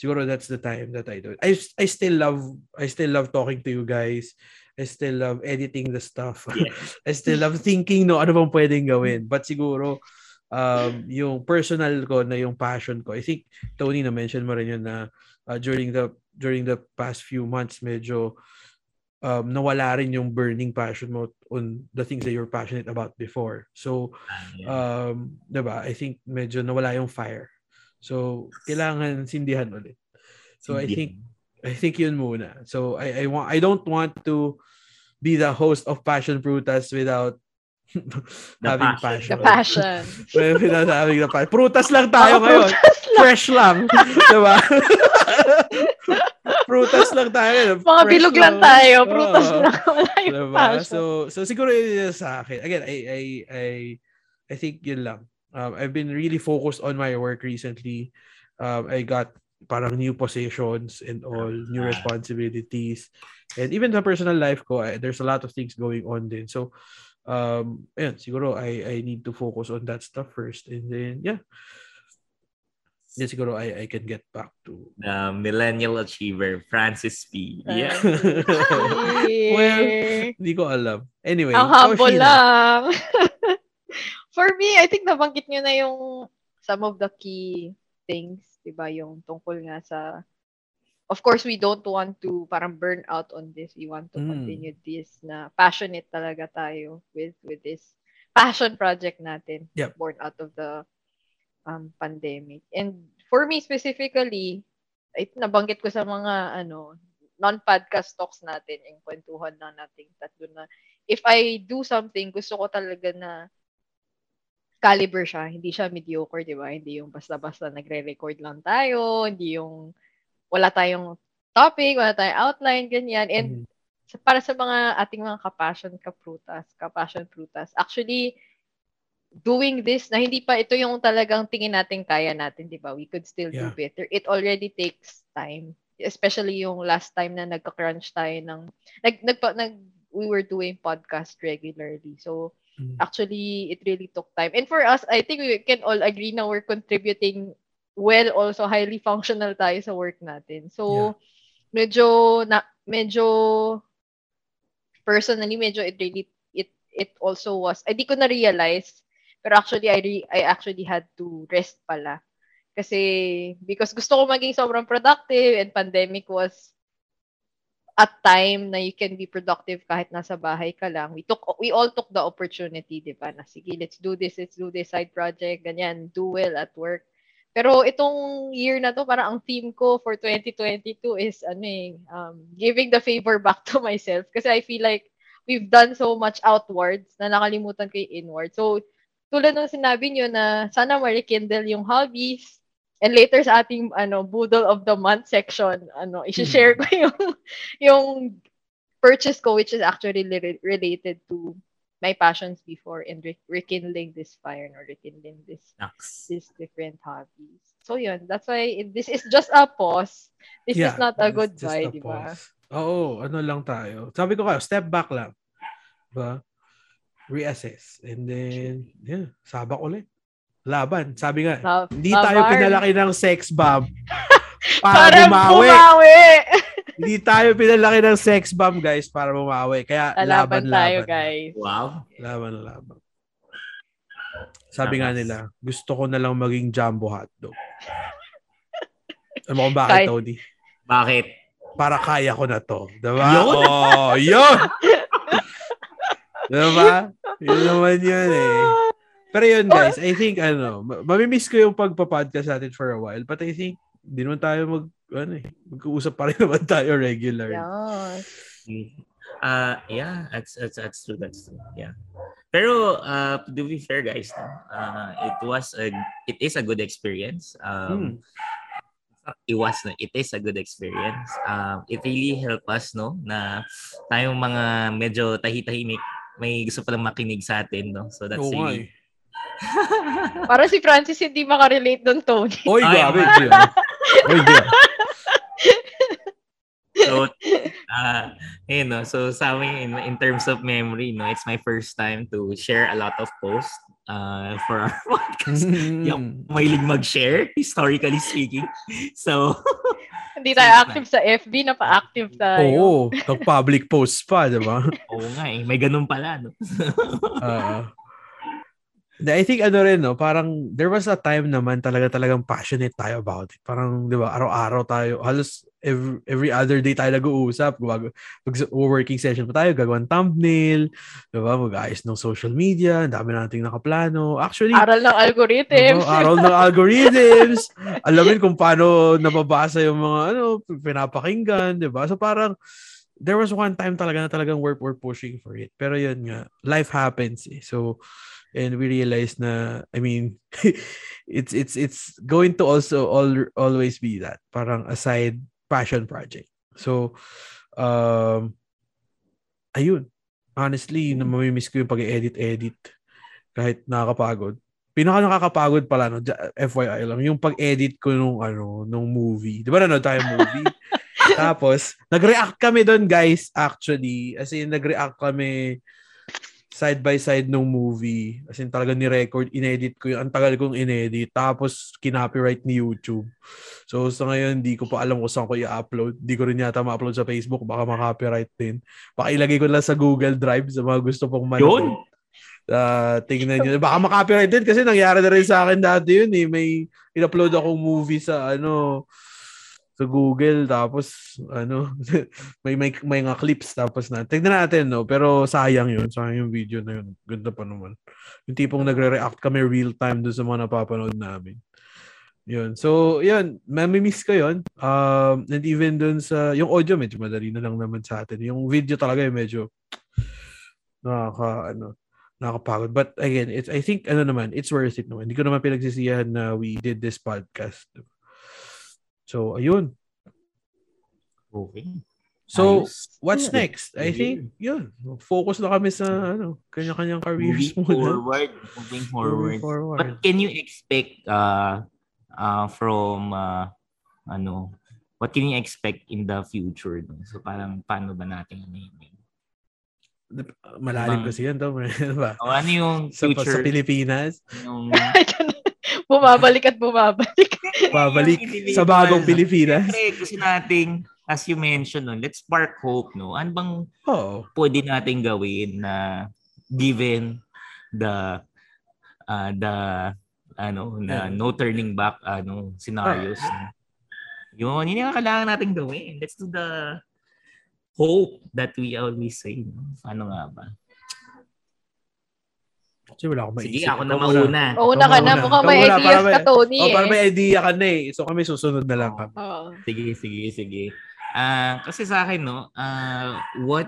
Siguro that's the time that I do it. I, I still love I still love talking to you guys. I still love editing the stuff. Yeah. I still love thinking no ano bang pwedeng gawin. But siguro um yung personal ko na yung passion ko. I think Tony na mention mo rin yun na uh, during the during the past few months medyo um, nawala rin yung burning passion mo on the things that you're passionate about before. So, Yeah. um, 'di ba? I think medyo nawala yung fire. So, kailangan sindihan ulit. So, I think I think yun muna. So, I I want I don't want to be the host of Passion Prutas without having passion. passion. The passion. without having the passion. Prutas lang tayo Mga ngayon. prutas lang. Fresh lang. diba? Prutas lang tayo. Mga Fresh bilog lang tayo. Prutas Oo. lang. Wala yung Diba? passion. So, so siguro yun yung sa akin. Again, I, I, I, I think yun lang. Um, I've been really focused on my work recently. Um, I got parang new positions and all, new Ah. responsibilities. And even the personal life ko, I, there's a lot of things going on din. So, um, ayun, siguro I, I need to focus on that stuff first. And then, yeah. Then siguro I, I can get back to The millennial achiever, Francis P. Yeah. well, hindi ko alam. Anyway, Ang humble Sheila. lang. For me, I think nabanggit nyo na yung some of the key things, di ba? Yung tungkol nga sa, of course, we don't want to parang burn out on this. We want to Mm. continue this na passionate talaga tayo with with this passion project natin Yep. born out of the um, pandemic. And for me specifically, ito nabanggit ko sa mga ano non-podcast talks natin, yung kwentuhan na natin tatlo na if I do something, gusto ko talaga na caliber siya. Hindi siya mediocre, di ba? Hindi yung basta-basta nagre-record lang tayo, hindi yung wala tayong topic, wala tayong outline, ganyan. And Mhm. sa- para sa mga ating mga kapassion kaprutas, kapassion prutas, actually, doing this na hindi pa ito yung talagang tingin natin kaya natin, di ba? We could still do Yeah. better. It already takes time. Especially yung last time na nagka-crunch tayo ng, nag, nagpa, nag, we were doing podcast regularly. So. Actually, it really took time. And for us, I think we can all agree na we're contributing well also highly functional tayo sa work natin. So, medyo na medyo personally medyo it really it it also was I di ko na realize pero actually I re, I actually had to rest pala kasi because gusto ko maging sobrang productive and pandemic was a time na you can be productive kahit nasa bahay ka lang. We took we all took the opportunity, 'di ba? Na sige, let's do this, let's do this side project, ganyan, do well at work. Pero itong year na to, parang ang theme ko for 2022 is ano eh, um, giving the favor back to myself. Kasi I feel like we've done so much outwards na nakalimutan ko yung inward. So, tulad ng sinabi nyo na sana ma-rekindle yung hobbies, And later sa ating ano Boodle of the Month section, ano, i-share ko yung yung purchase ko which is actually li- related to my passions before and re- rekindling this fire or rekindling this Naks. these different hobbies. So yun, that's why it- this is just a pause. This is not a goodbye, di ba? Oo, ano lang tayo. Sabi ko kayo, step back lang. Diba? Reassess. And then, yeah, sabak ulit. Laban. Sabi nga, Love- hindi love tayo pinalaki ng sex bomb Para para bumawi. bumawi. hindi tayo pinalaki ng sex bomb, guys, para bumawi. Kaya Lalaban laban, tayo, laban. guys. Wow. Laban, laban. Sabi nga nila, gusto ko na lang maging jumbo hotdog. Alam mo kung bakit, Kahit- Tony? Bakit? Para kaya ko na to. Diba? Yun? Oh, yun! diba? Yun naman yun eh. Pero yun guys, I think ano, ma- mamimiss ko yung pagpa-podcast natin for a while. But I think, hindi naman tayo mag, ano eh, mag-uusap pa rin naman tayo regular. Yes. Uh, yeah, that's, that's, that's true, that's true. Yeah. Pero uh, to be fair guys, no, uh, it was a it is a good experience. Um, it was na it is a good experience. Um, it really helped us no na tayong mga medyo tahi-tahimik may gusto pa lang makinig sa atin no. So that's nga really eh. Para si Francis hindi makarelate doon, Tony. Oy, grabe. ah. Oy, hindi ah. So, uh, you know, so sa amin, in, in terms of memory, no, it's my first time to share a lot of posts uh, for our podcast. Yung mahilig mag-share, historically speaking. So, Hindi tayo active sa FB, napa-active tayo. Oo, nag-public post pa, di ba? oo nga eh, may ganun pala, no? Oo. I think ano rin, no, parang there was a time naman talaga talagang passionate tayo about it. Parang, di ba, araw-araw tayo, halos every, every other day tayo nag-uusap. Gumag- working session pa tayo, gagawin thumbnail, di ba, mag-ayos ng social media, ang dami nating nakaplano. Actually, Aral ng algorithms. Oo, araw ng algorithms. Alamin kung paano nababasa yung mga ano, pinapakinggan, 'di ba? So parang there was one time talaga na talagang we're, we're pushing for it. Pero yun nga, life happens eh. So and we realized na I mean it's it's it's going to also all, always be that parang a side passion project. So um ayun. Honestly, na mamimiss ko yung pag-edit-edit kahit nakakapagod. Pinaka nakakapagod pala no? FYI lang. Yung pag-edit ko nung ano nung movie. 'di ba nanood tayo movie? Tapos nag-react kami doon guys actually. As in nag-react kami side by side nung movie. As in talaga ni record inedit ko yung ang tagal kong inedit tapos kinopyright ni YouTube. So sa ngayon hindi ko pa alam kung saan ko i-upload. Hindi ko rin yata ma-upload sa Facebook. Baka ma-copyright din. Baka ilagay ko lang sa Google Drive sa mga gusto pong manood. Yun! Ah, tingnan niyo. Baka makopyright din kasi nangyari na rin sa akin dati yun eh. May in-upload akong movie sa ano sa Google tapos ano may may may nga clips tapos na. Tingnan natin no, pero sayang yun. Sayang yung video na yun. Ganda pa naman. Yung tipong nagre-react kami real time doon sa mga napapanood namin. Yun. So, yun. Mamimiss ko yun. Um, and even dun sa, yung audio medyo madali na lang naman sa atin. Yung video talaga yung medyo nakaka, ano, nakakapagod. But again, it's I think ano naman, it's worth it naman. Hindi ko naman pinagsisihan na we did this podcast. So, ayun. Okay. So, Ayos. what's Yeah. next? I think, yun. Focus na kami sa ano, kanya-kanyang careers Moving muna. forward. Moving forward. Moving forward. What can you expect uh, uh, from uh, ano, what can you expect in the future? No? So parang paano ba natin yun? Malalim Bang- kasi yan, to. Ano ba? O ano yung Sa, future? sa Pilipinas, yung, bumabalik at bumabalik. babalik sa bagong? Pilipinas. Siyempre, gusto nating, as you mentioned, no, let's spark hope, no? Ano bang Oo. pwede nating gawin na given the uh, the ano na no turning back ano scenarios. Yun, yun yung kailangan natin gawin. Let's do the hope that we always say. No? Ano nga ba? Kasi wala akong maisip. Sige, ako na mauna. Oo na ka na. Mukhang may ideas para ka, Tony. Oh, para eh. may idea ka na eh. So kami susunod na lang kami. Oo. Sige, sige, sige. Ah, kasi sa akin no, ah what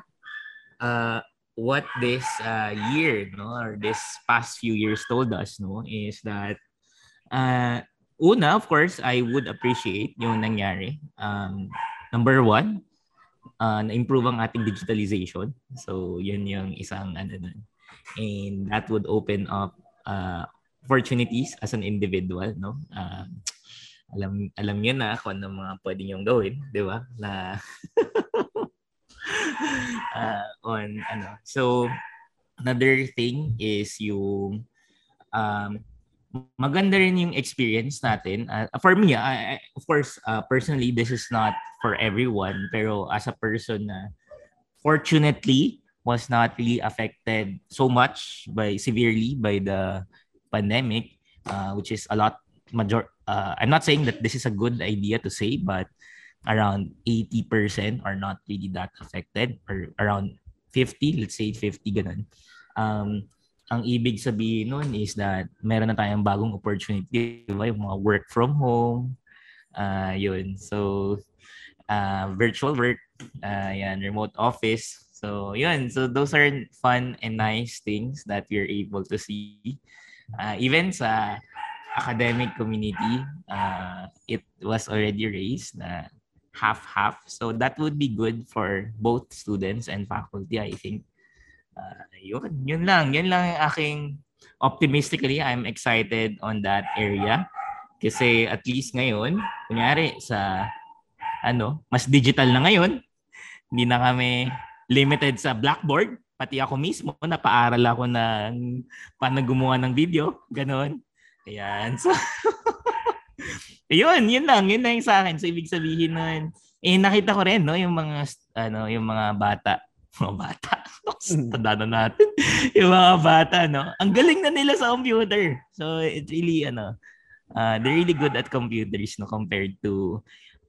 uh what this uh, year no or this past few years told us no is that uh una of course I would appreciate yung nangyari. Um number one, uh, na-improve ang ating digitalization. So yun yung isang ano nun. And that would open up uh, opportunities as an individual no. Um alam alam niyo na kung ano mga pwede niyong gawin, 'di ba? Na uh, on ano. So another thing is yung um maganda rin yung experience natin. Uh, for me, I- of course, uh, personally, this is not for everyone. Pero as a person na fortunately was not really affected so much by severely by the pandemic, uh, which is a lot major. Uh, I'm not saying that this is a good idea to say, but around 80% are not really that affected or around 50, let's say 50 ganun. Um, ang ibig sabihin nun is that meron na tayong bagong opportunity, di ba? Yung mga work from home, Uh, yun. So, uh, virtual work, uh, yan, remote office. So, yun. So, those are fun and nice things that we're able to see. Uh, even sa academic community, uh, it was already raised na half-half. So, that would be good for both students and faculty, I think. Uh, yun, yun lang. Yun lang yung aking optimistically, I'm excited on that area. Kasi at least ngayon, kunyari sa ano, mas digital na ngayon. Hindi na kami limited sa blackboard. Pati ako mismo, napaaral ako ng paano gumawa ng video. Ganon. Ayan. So, yun, yun lang. Yun lang yung sa akin. So, ibig sabihin nun, eh, nakita ko rin, no, yung mga, ano, yung mga bata. Mga bata. Tanda na natin. yung mga bata, no. Ang galing na nila sa computer. So, it's really, ano, uh, they're really good at computers, no, compared to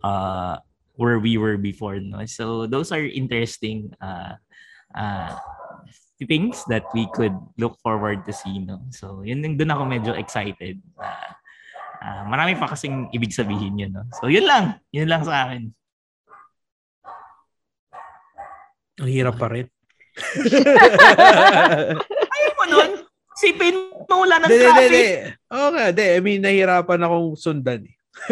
uh, where we were before. No? So those are interesting uh, uh, things that we could look forward to see. No? So yun yung doon ako medyo excited. Uh, uh, marami pa kasing ibig sabihin yun. No? So yun lang. Yun lang sa akin. Ang hirap pa rin. Ayaw mo nun. Sipin mo wala ng de, traffic. De, de, de. Nga, de. I mean, nahirapan akong sundan eh.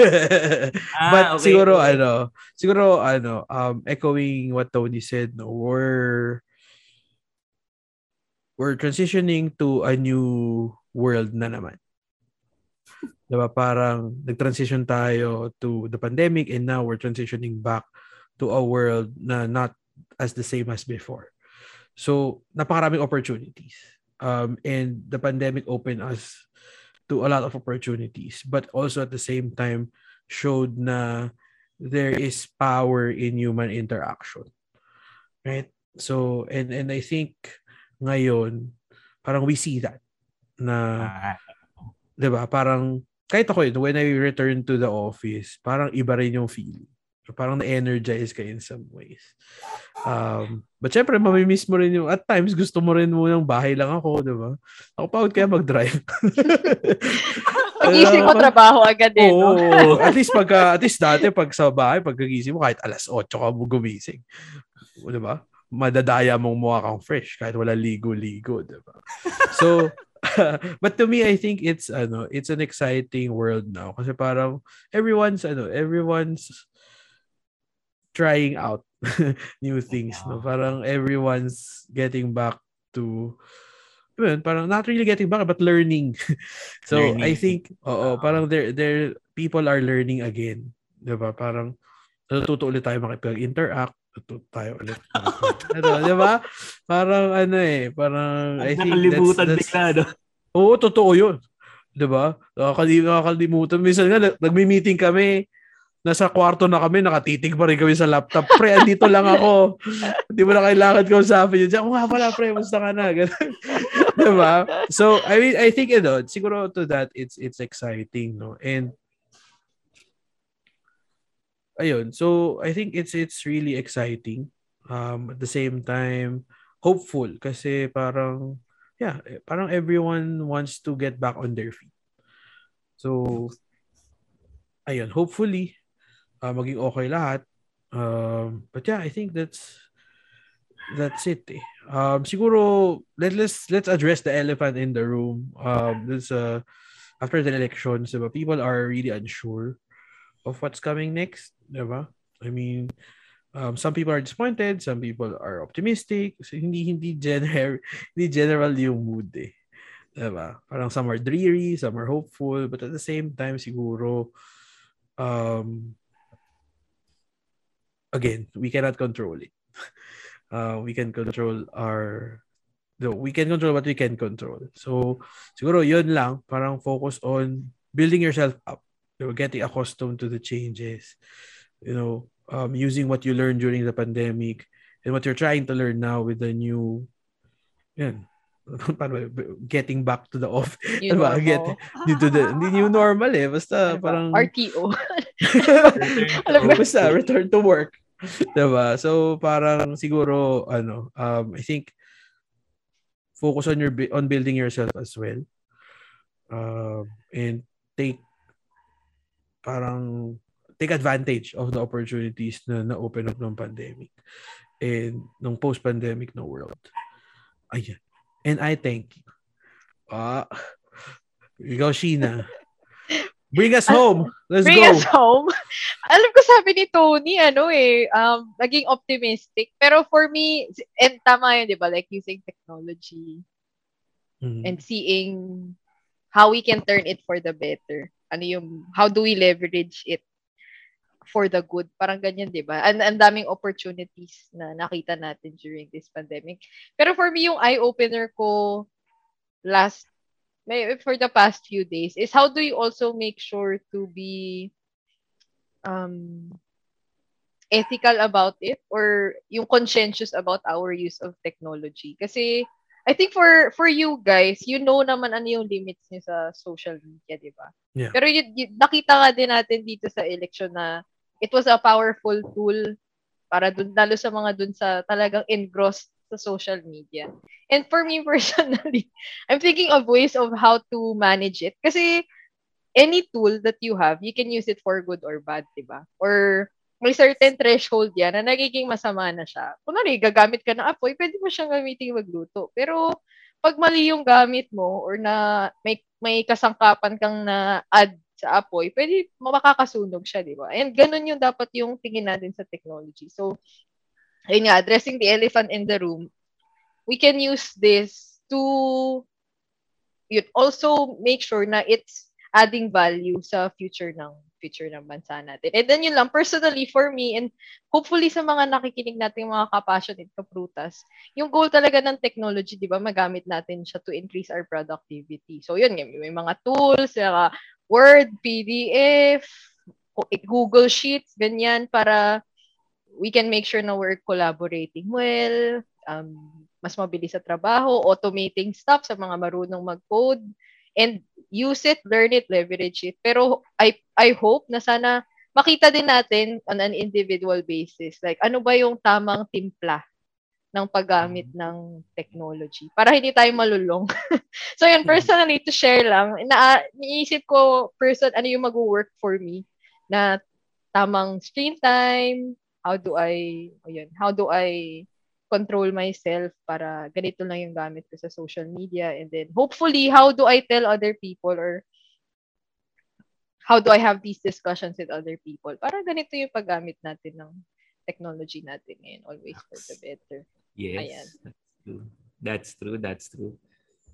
ah, But okay, siguro okay. ano, siguro ano, um echoing what Tony said, no, we're we're transitioning to a new world na naman. Diba? Parang nag-transition tayo to the pandemic and now we're transitioning back to a world na not as the same as before. So, napakaraming opportunities. Um, and the pandemic opened us to a lot of opportunities, but also at the same time showed na there is power in human interaction. Right? So, and, and I think ngayon, parang we see that na, Ah, 'di ba? Parang kahit ako yun, when I return to the office, parang iba rin yung feeling. Parang na-energize ka in some ways. Um, but syempre, mamimiss mo rin yung, at times, gusto mo rin mo ng bahay lang ako, di ba? Ako pagod kaya mag-drive. Pag-isip ko, trabaho agad eh. Oo, no? at least pag at least dati pag sa bahay, pag kagising mo kahit alas 8 ka mo gumising. 'Di ba? Madadaya mong mukha kang fresh kahit wala ligo-ligo, 'di ba? So but to me I think it's ano, it's an exciting world now kasi parang everyone's ano, everyone's trying out new things, no? Parang everyone's getting back to yun, parang not really getting back but learning. so Learning. I think oo, parang there there people are learning again. 'Di ba? Parang natututo ulit tayo makipag-interact, natututo tayo ulit. ano, 'di ba? Parang ano eh, parang I think Nakalimutan that's bigla, no? Oo, totoo 'yun. 'Di ba? Nakakali- Nakakalimutan. Minsan nga nag- nagmi-meeting kami, nasa kwarto na kami, nakatitig pa rin kami sa laptop. Pre, andito lang ako. Hindi mo na kailangan ko usapin yun. Ako nga pala, pre, musta ka na? Diba? So, I mean, I think, you know, siguro to that, it's it's exciting, no? And, ayun. So, I think it's it's really exciting. Um, at the same time, hopeful. Kasi parang, yeah, parang everyone wants to get back on their feet. So, ayun, hopefully, uh, maging okay lahat. Um, but yeah, I think that's that's it. Eh. Um, siguro let let's let's address the elephant in the room. Um, this uh after the elections, diba, people are really unsure of what's coming next. Diba? I mean, um, some people are disappointed, some people are optimistic. So hindi hindi general hindi general yung mood eh. Diba? Parang some are dreary, some are hopeful, but at the same time siguro um again, we cannot control it. Uh, we can control our no, we can control what we can control. So, siguro yun lang, parang focus on building yourself up. You know, getting accustomed to the changes. You know, um, using what you learned during the pandemic and what you're trying to learn now with the new ba? getting back to the off. New Ano normal. Get, dito the, new normal eh. Basta parang RTO. Alam to mo, basta return to work. 'Di ba? So parang siguro ano, um I think focus on your on building yourself as well. Um and take parang take advantage of the opportunities na na-open up ng pandemic and ng post-pandemic na world. Ayan. And I thank you. Ah, ikaw, Sheena. Bring us home. Let's Bring go. us home. Alam ko sabi ni Tony, ano eh, um, naging optimistic. Pero for me, and tama yun, di ba? Like using technology Mhm. and seeing how we can turn it for the better. Ano yung, how do we leverage it for the good? Parang ganyan, di ba? Ang, ang daming opportunities na nakita natin during this pandemic. Pero for me, yung eye-opener ko last, for the past few days is how do you also make sure to be um, ethical about it or yung conscientious about our use of technology. Kasi I think for for you guys, you know naman ano yung limits niyo sa social media, di ba? Yeah. Pero yun, yun- nakita nga din natin dito sa election na it was a powerful tool para dun, lalo sa mga dun sa talagang engrossed sa social media. And for me personally, I'm thinking of ways of how to manage it. Kasi any tool that you have, you can use it for good or bad, di ba? Or may certain threshold yan na nagiging masama na siya. Kunwari, gagamit ka ng apoy, pwede mo siyang gamitin magluto. Pero, pag mali yung gamit mo or na may may kasangkapan kang na add sa apoy, pwede makakasunog siya, di ba? And ganun yung dapat yung tingin natin sa technology. So, ayun nga, addressing the elephant in the room, we can use this to yun, also make sure na it's adding value sa future ng future ng bansa natin. And then yun lang, personally for me and hopefully sa mga nakikinig nating mga kapassionate kaprutas, yung goal talaga ng technology, di ba, magamit natin siya to increase our productivity. So yun, may mga tools, mga Word, PDF, Google Sheets, ganyan, para we can make sure na we're collaborating well, um, mas mabilis sa trabaho, automating stuff sa mga marunong mag-code, and use it, learn it, leverage it. Pero I I hope na sana makita din natin on an individual basis. Like, ano ba yung tamang timpla ng paggamit ng technology para hindi tayo malulong. so yun, personally, to share lang, na, niisip ko, person, ano yung mag-work for me na tamang screen time, how do I, o yun, how do I control myself para ganito lang yung gamit ko sa social media and then hopefully how do I tell other people or how do I have these discussions with other people para ganito yung paggamit natin ng technology natin ngayon always for the better. Yes. Ayan. That's true. That's true. That's true.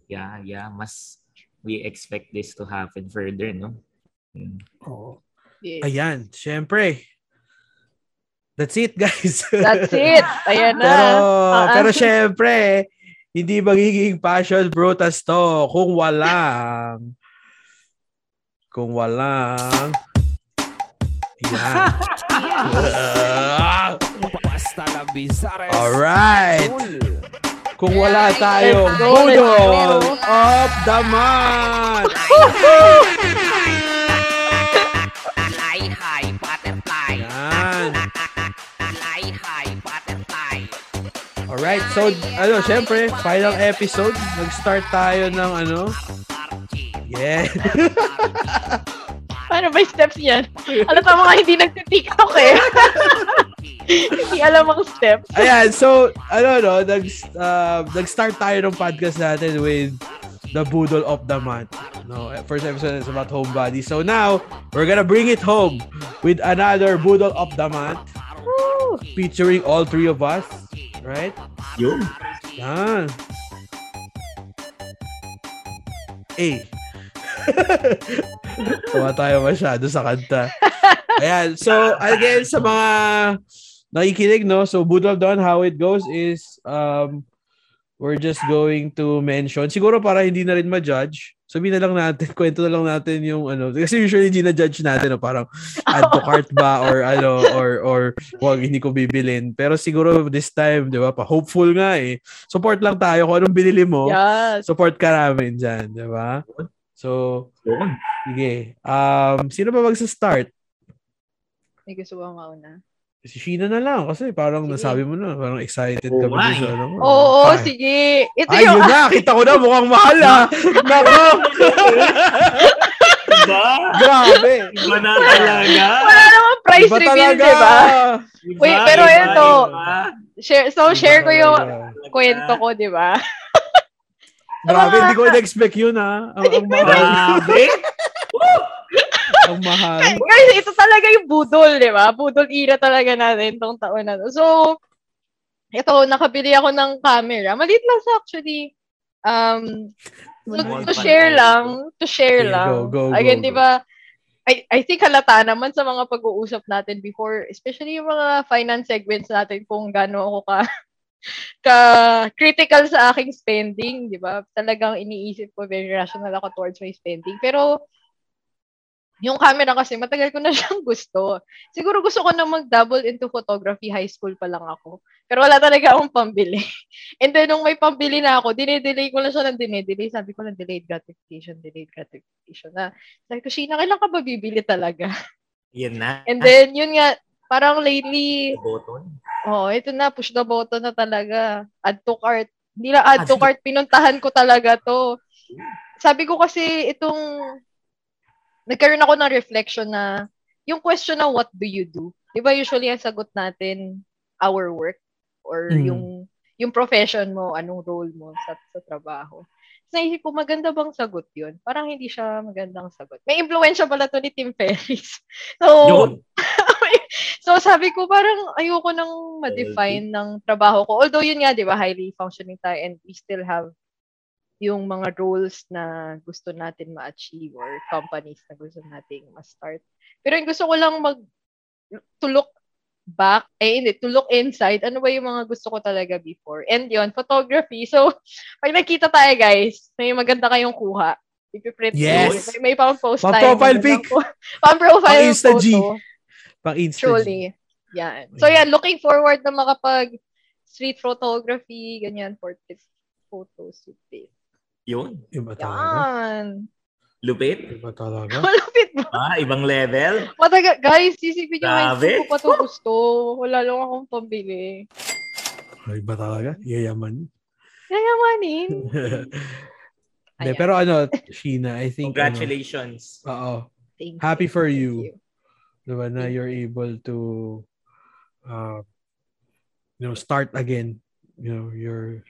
Yeah, yeah. Mas we expect this to happen further, no? Mm. Oo. Yes. Ayan, syempre. That's it, guys. That's it. Ayan na. pero, Ah, pero syempre, hindi magiging passion brutas to kung walang kung walang yan. Basta na Bizares. Alright. Kung wala tayong go. of the month. Alright, so ano, syempre, final episode. Nag-start tayo ng ano. Yeah. Paano ba steps yan? Alam pa mga hindi nagtitiktok eh. hindi alam ang steps. Ayan, so, ano, no, nag, uh, nag-start tayo ng podcast natin with the Boodle of the Month. No, first episode is about homebody. So now, we're gonna bring it home with another Boodle of the Month Woo! featuring all three of us. Right? Yun. Yan. A. Tuwa tayo masyado sa kanta. Ayan. So, again, sa mga nakikinig, no? So, of Dawn, how it goes is, um, we're just going to mention, siguro para hindi na rin ma-judge, sabihin na lang natin, kwento na lang natin yung ano, kasi usually hindi na-judge natin, no? parang add to cart ba or ano, or, or wag, hindi ko bibilin. Pero siguro this time, di ba, pa hopeful nga eh. Support lang tayo kung anong binili mo. Yes. Support ka namin dyan, di ba? So, sige. Um, sino ba magsa-start? May gusto ba mauna? Si Sheena na lang kasi parang Sige. nasabi mo na, parang excited Oo ka ba sa eh. ano mo. Oo, Ay. sige. Ito Ay, yung... yun na. Kita ko na. Mukhang mahal ah. Nako. Diba? Grabe. Iba na talaga. Wala namang surprise Iba reveal, talaga. di ba? Iba, Wait, pero iba, ito, iba. Share, so, Iba share ko yung talaga. kwento ko, di ba? Grabe, hindi ko na-expect yun ha. Ang, ang mahal. Grabe. ang mahal. Guys, ito talaga yung budol, di ba? Budol era talaga natin tong taon na to. So, ito, nakabili ako ng camera. Maliit lang sa actually. Um, to, to share lang, to share Okay, lang. go, go, go, Again, di ba, I, I think halata naman sa mga pag-uusap natin before, especially yung mga finance segments natin kung gaano ako ka ka critical sa aking spending, di ba? Talagang iniisip ko very rational ako towards my spending. Pero yung camera kasi, matagal ko na siyang gusto. Siguro gusto ko na mag-double into photography. High school pa lang ako. Pero wala talaga akong pambili. And then, nung may pambili na ako, dinedelay ko na siya ng dinedelay. Sabi ko lang, delayed gratification, delayed gratification. Na, sabi ko, Sheena, kailan ka ba bibili talaga? Yan na. And then, yun nga, parang lately, Button. oh, ito na, push the button na talaga. Add to cart. Hindi lang add to cart, pinuntahan ko talaga to. Sabi ko kasi itong, nagkaroon ako ng reflection na, yung question na what do you do? Di ba usually ang sagot natin, our work or Mm. yung yung profession mo, anong role mo sa, sa trabaho. So, naisip ko, maganda bang sagot yun? Parang hindi siya magandang sagot. May influensya pala to ni Tim Ferriss. So, so sabi ko, parang ayoko nang ma-define ng trabaho ko. Although yun nga, di ba, highly functioning tayo and we still have yung mga roles na gusto natin ma-achieve or companies na gusto nating ma-start. Pero yung gusto ko lang mag to look back, eh hindi, to look inside, ano ba yung mga gusto ko talaga before. And yun, photography. So, pag nakita tayo guys, may maganda kayong kuha. Ipiprint ko. Yes! May, may pang-post Pang tayo. profile magandang pic. Pang-profile Pang Insta photo. G. Pang Insta. Truly. Yan. So yan, looking forward na makapag street photography, ganyan, portrait photos with this. Yun. Iba talaga. Yan. Lupit. Iba talaga. Malupit ba? Ah, ibang level. Mataga, guys, sisipin nyo, school ko pa to gusto. Wala lang akong pambili. Iba talaga. Yayaman. Yayamanin. De, pero ano, Sheena, I think, Congratulations. ano, oo. Thank Happy you. for Thank you. Diba, na you're able to, uh, you know, start again, you know, your,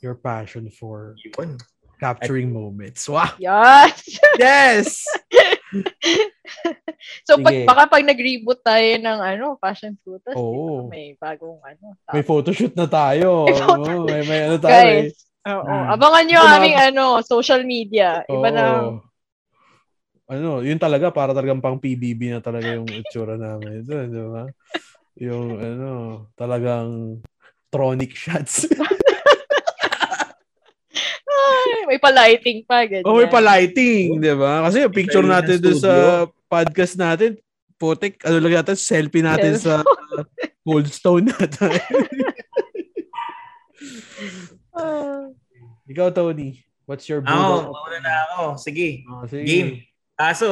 your passion for Yun. capturing moments. Wow! Yes! Yes! so, pag, Sige. baka pag nag-reboot tayo ng ano, passion fruitas, Oo. may bagong ano. May photoshoot na tayo. May photo- Oo, may, may ano tayo eh. Guys, oo. Mm. Abangan nyo Ito na- aming ano, social media. Iba na. Oo. Ano, yun talaga, para talagang pang PBB na talaga yung itsura namin. Ito, di ba? Yung, ano, talagang tronic shots. Ay, may pa-lighting pa, ganyan. oh, may pa-lighting, di ba? Kasi yung picture natin doon sa podcast natin, putik, ano lang natin, selfie natin sa cold stone natin. Ah. Ikaw, Tony, what's your Ako, bulldog? mauna na ako. Sige. Oh, sige. Game. Kaso,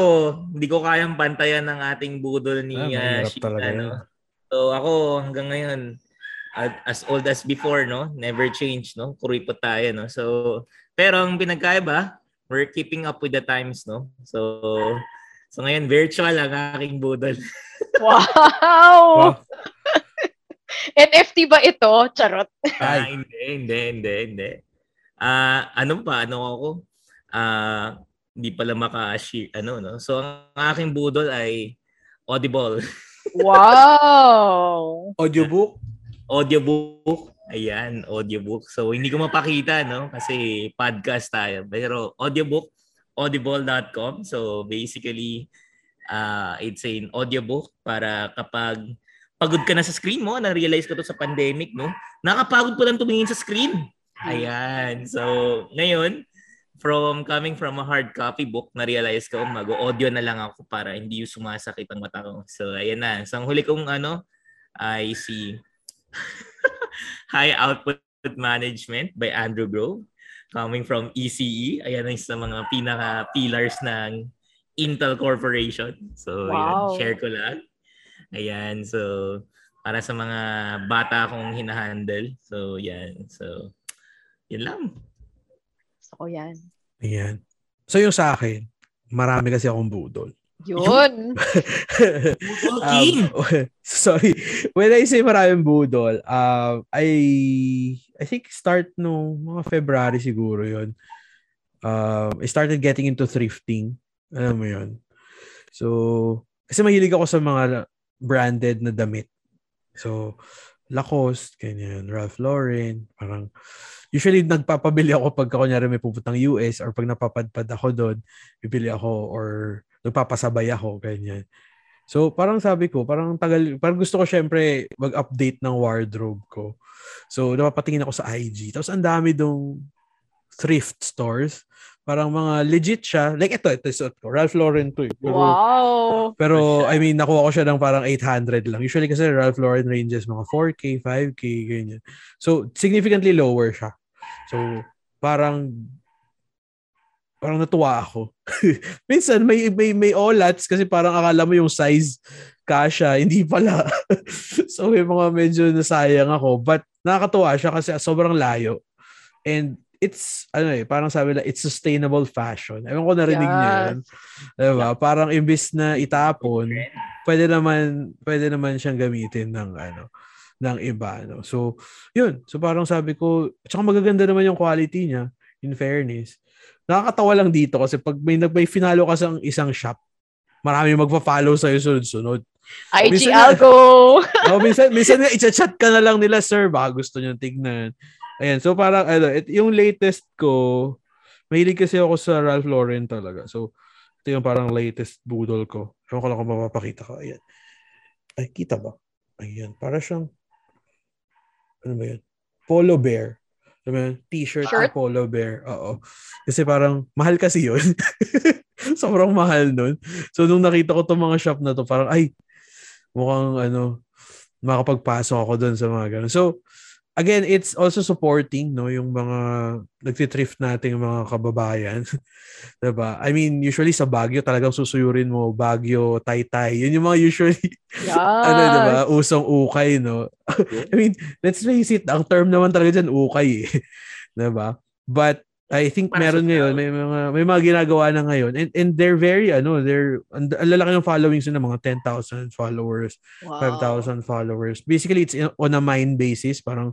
hindi ko kayang pantayan ng ating budol ni Ah, uh, Sheena, talaga no? So ako hanggang ngayon as old as before, no? Never change, no? Kuripot tayo, no? So pero ang pinagkaiba, we're keeping up with the times, no? So so ngayon virtual ang aking budol. Wow! Wow. NFT ba ito? Charot. Ah, hindi, hindi, hindi, hindi. Ah, ano pa ano ako? Ah, hindi pala maka-share ano, no? So ang aking budol ay Audible. Wow! Audiobook? Audiobook. Ayan, audiobook. So, hindi ko mapakita, no? Kasi podcast tayo. Pero audiobook, audible.com. So, basically, uh, it's an audiobook para kapag pagod ka na sa screen mo, na-realize ko to sa pandemic, no? Nakapagod pa lang tumingin sa screen. Ayan. So, ngayon, from coming from a hard copy book, na-realize ko, mag-audio na lang ako para hindi yung sumasakit ang mata ko. So, ayan na. So, ang huli kong ano, ay si High Output Management by Andrew Grove coming from ECE. Ayan ang isa sa mga pinaka-pillars ng Intel Corporation. So, Wow. yun, share ko lang. Ayan, so para sa mga bata akong hinahandle. So, yan. So, yun lang. Gusto ko yan. Ayan. So yung sa akin, marami kasi akong budol. Yun. Um, sorry. When I say maraming budol, uh, I I think start no mga February siguro yon. Um, I started getting into thrifting. Alam mo yon. So, kasi mahilig ako sa mga branded na damit. So, Lacoste, ganyan, Ralph Lauren, parang usually nagpapabili ako pag kunyari may pupuntang US or pag napapadpad ako doon, bibili ako or nagpapasabay ako, ganyan. So, parang sabi ko, parang tagal, parang gusto ko syempre mag-update ng wardrobe ko. So, napapatingin ako sa IG. Tapos, ang dami dong thrift stores. Parang mga legit siya. Like ito, ito suot ko. Ralph Lauren to eh. Pero, Wow. pero I mean, nakuha ko siya ng parang 800 lang. Usually kasi Ralph Lauren ranges mga 4K, 5K, ganyan. So, significantly lower siya. So, parang parang natuwa ako. Minsan may may may olats kasi parang akala mo yung size kasha, hindi pala. so may mga medyo nasayang ako but nakakatuwa siya kasi sobrang layo. And it's ano eh, parang sabi na it's sustainable fashion. Ewan ko narinig Yes. yun. Diba? Parang imbis na itapon, pwede naman pwede naman siyang gamitin ng ano ng iba no. So, yun. So parang sabi ko, tsaka magaganda naman yung quality niya in fairness. Nakakatawa lang dito kasi pag may may finalo ka sa isang shop, marami magpa-follow sa sunod-sunod. IG Minsan Algo. oh, minsan minsan nga i-chat ka na lang nila, sir, baka gusto niyo tignan. Ayan, so parang ano, it, yung latest ko, mahilig kasi ako sa Ralph Lauren talaga. So, ito yung parang latest budol ko. Ewan ko lang kung mapapakita ko. Ayan. Ay, kita ba? Ayan, para siyang, ano ba yan? Polo bear. Yun? T-shirt Shirt? na polo bear. Oo. Kasi parang, mahal kasi yun. Sobrang mahal nun. So, nung nakita ko itong mga shop na to, parang, ay, mukhang ano, makapagpasok ako doon sa mga ganun. So, again, it's also supporting no yung mga nagtitrift nating mga kababayan. 'Di ba? I mean, usually sa Baguio talagang susuyurin mo Baguio, Taytay. Yun yung mga usually Yes. ano 'di ba? Usong ukay, no. I mean, let's face it, ang term naman talaga diyan ukay eh. 'Di ba? But I think Para meron ngayon, may mga may mga ginagawa na ngayon and and they're very ano, they're ang ang lalaki ng followings nila mga 10,000 followers. Wow. 5,000 followers. Basically, it's on a mine basis. Parang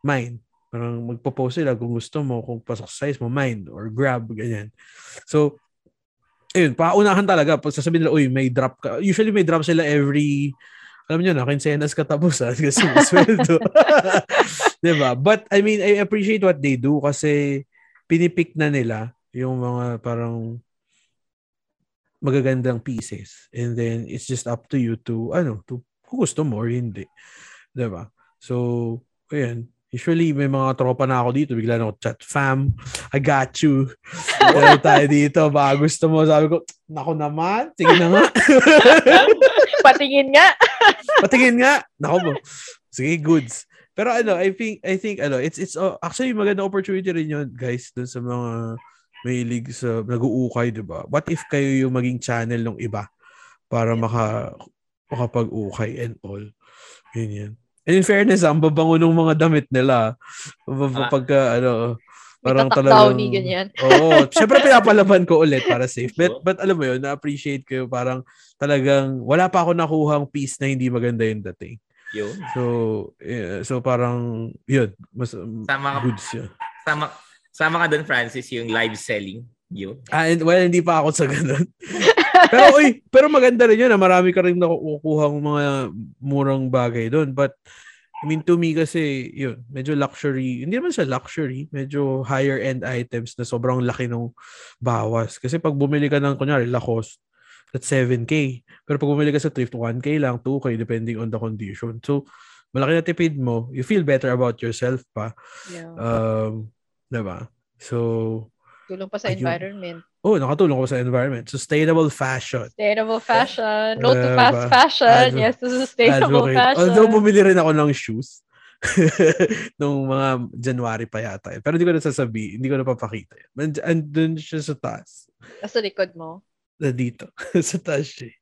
mine. Parang magpo-post sila kung gusto mo, kung pasok sa size mo, mine or grab, ganyan. So, ayun, paunahan talaga. Pag sasabihin nila, uy, may drop ka. Usually may drop sila every, alam nyo na, kinsenas katapusan kasi sweldo. diba? But, I mean, I appreciate what they do kasi pinipick na nila yung mga parang magagandang pieces. And then, it's just up to you to, ano, to, kung gusto mo or hindi. Diba? So, ayan. Usually, may mga tropa na ako dito. Bigla na ako chat, fam, I got you. Meron tayo dito. Baka gusto mo. Sabi ko, nako naman. Sige na nga. Patingin nga. Patingin nga. Nako mo. Sige, goods. Pero ano, I think, I think, ano, it's, it's, uh, actually, maganda opportunity rin yun, guys, dun sa mga mahilig sa nag-uukay, di ba? What if kayo yung maging channel ng iba para maka, makapag-ukay and all. Ganyan. And in fairness, ang babango ng mga damit nila. Mababa- Ah. Pagka, ano, parang May talagang... tatak-downy, ganyan. Oo. Siyempre, pinapalaban ko ulit para safe. But, but alam mo yun, na-appreciate ko yung parang talagang wala pa ako nakuhang piece na hindi maganda yung dating. Yun. So, yeah, so parang, yun, mas Sama ka, goods yun. sama, sama ka doon, Francis, yung live selling. Yun. Ah, and, well, hindi pa ako sa ganun. pero, uy, pero maganda rin yun. Ah. Marami ka rin nakukuha ng mga murang bagay doon. But, I mean, to me kasi, yun, medyo luxury. Hindi naman siya luxury. Medyo higher-end items na sobrang laki ng bawas. Kasi pag bumili ka ng, kunyari, Lacoste, that's 7K. Pero pag bumili ka sa thrift, 1K lang, 2K, depending on the condition. So, malaki na tipid mo. You feel better about yourself pa. Yeah. Um, diba? So, Tulong pa sa ayun. environment. oh, nakatulong ko sa environment. Sustainable fashion. Sustainable fashion. No to Uh, fast ba- fashion. advo- yes, to sustainable Advocate. fashion. Although bumili rin ako ng shoes nung mga January pa yata. Pero hindi ko na sasabi, hindi ko na papakita. yun. And, andun siya sa taas. Nasa likod mo. Na dito. sa taas eh.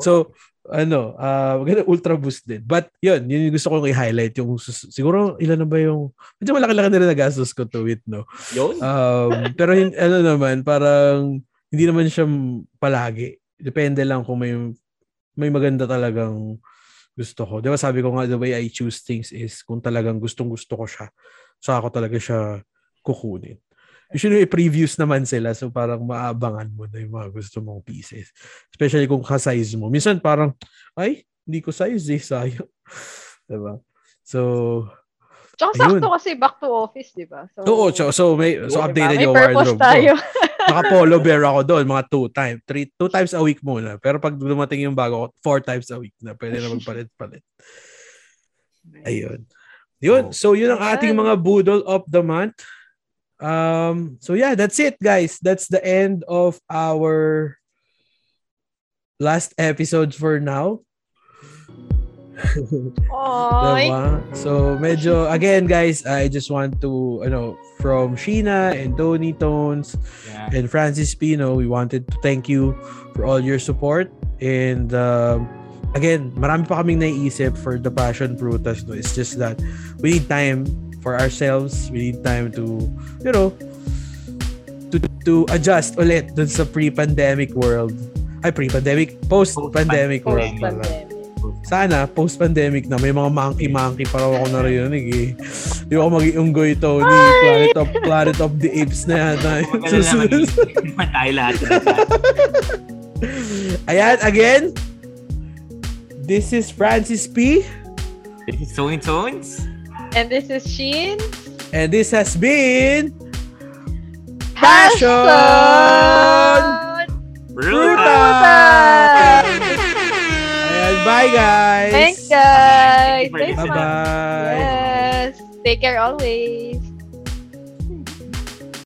so, ano, uh, maganda ultra boost din. But yun, yun yung gusto kong i-highlight. Yung, siguro ilan na ba yung, medyo malaki-laki na rin nagastos ko to it, no? Yun. Um, pero hin- ano naman, parang hindi naman siya palagi. Depende lang kung may may maganda talagang gusto ko. Di ba sabi ko nga, the way I choose things is kung talagang gustong gusto ko siya, saka ako talaga siya kukunin. Usually, previews naman sila. So, parang maabangan mo na yung mga gusto mong pieces. Especially kung ka-size mo. Minsan, parang, ay, hindi ko size eh. Sayang. diba? So, Tsaka Ayun. sakto kasi back to office, di ba? So, oo. So, so, may, so diba? updated May yung wardrobe tayo. ko. Naka-polo bear ako doon, mga two times. Three, two times a week muna. Pero pag dumating yung bago four times a week na. Pwede na magpalit-palit. Ayun. Yun. Oh. So, yun ang ating mga Boodle of the Month. Um, so, yeah, that's it, guys. That's the end of our last episode for now. Oy. Diba? So, medyo, again, guys, I just want to, you know from Sheena and Tony Tones Yeah. and Francis Pino, we wanted to thank you for all your support. And, um, again, marami pa kaming naiisip for the Passion Frutas. No? It's just that we need time for ourselves. We need time to, you know, to, to adjust ulit dun sa pre-pandemic world. Ay, pre-pandemic, post-pandemic world. pala. Post-pandemic. Sana, post-pandemic na, may mga monkey-monkey pa raw ako naririnig eh. Di ako mag-iunggoy, Tony. Planet of, Planet of the Apes na yata. Mag-iisip. tayo lahat. Ayan, again, this is Francis P. This is Tony Tones. And this is Sheen. And this has been Passion! Ruta! Ayan, bye guys! Thanks, guys. Thanks. Bye-bye! Yes. Take care always.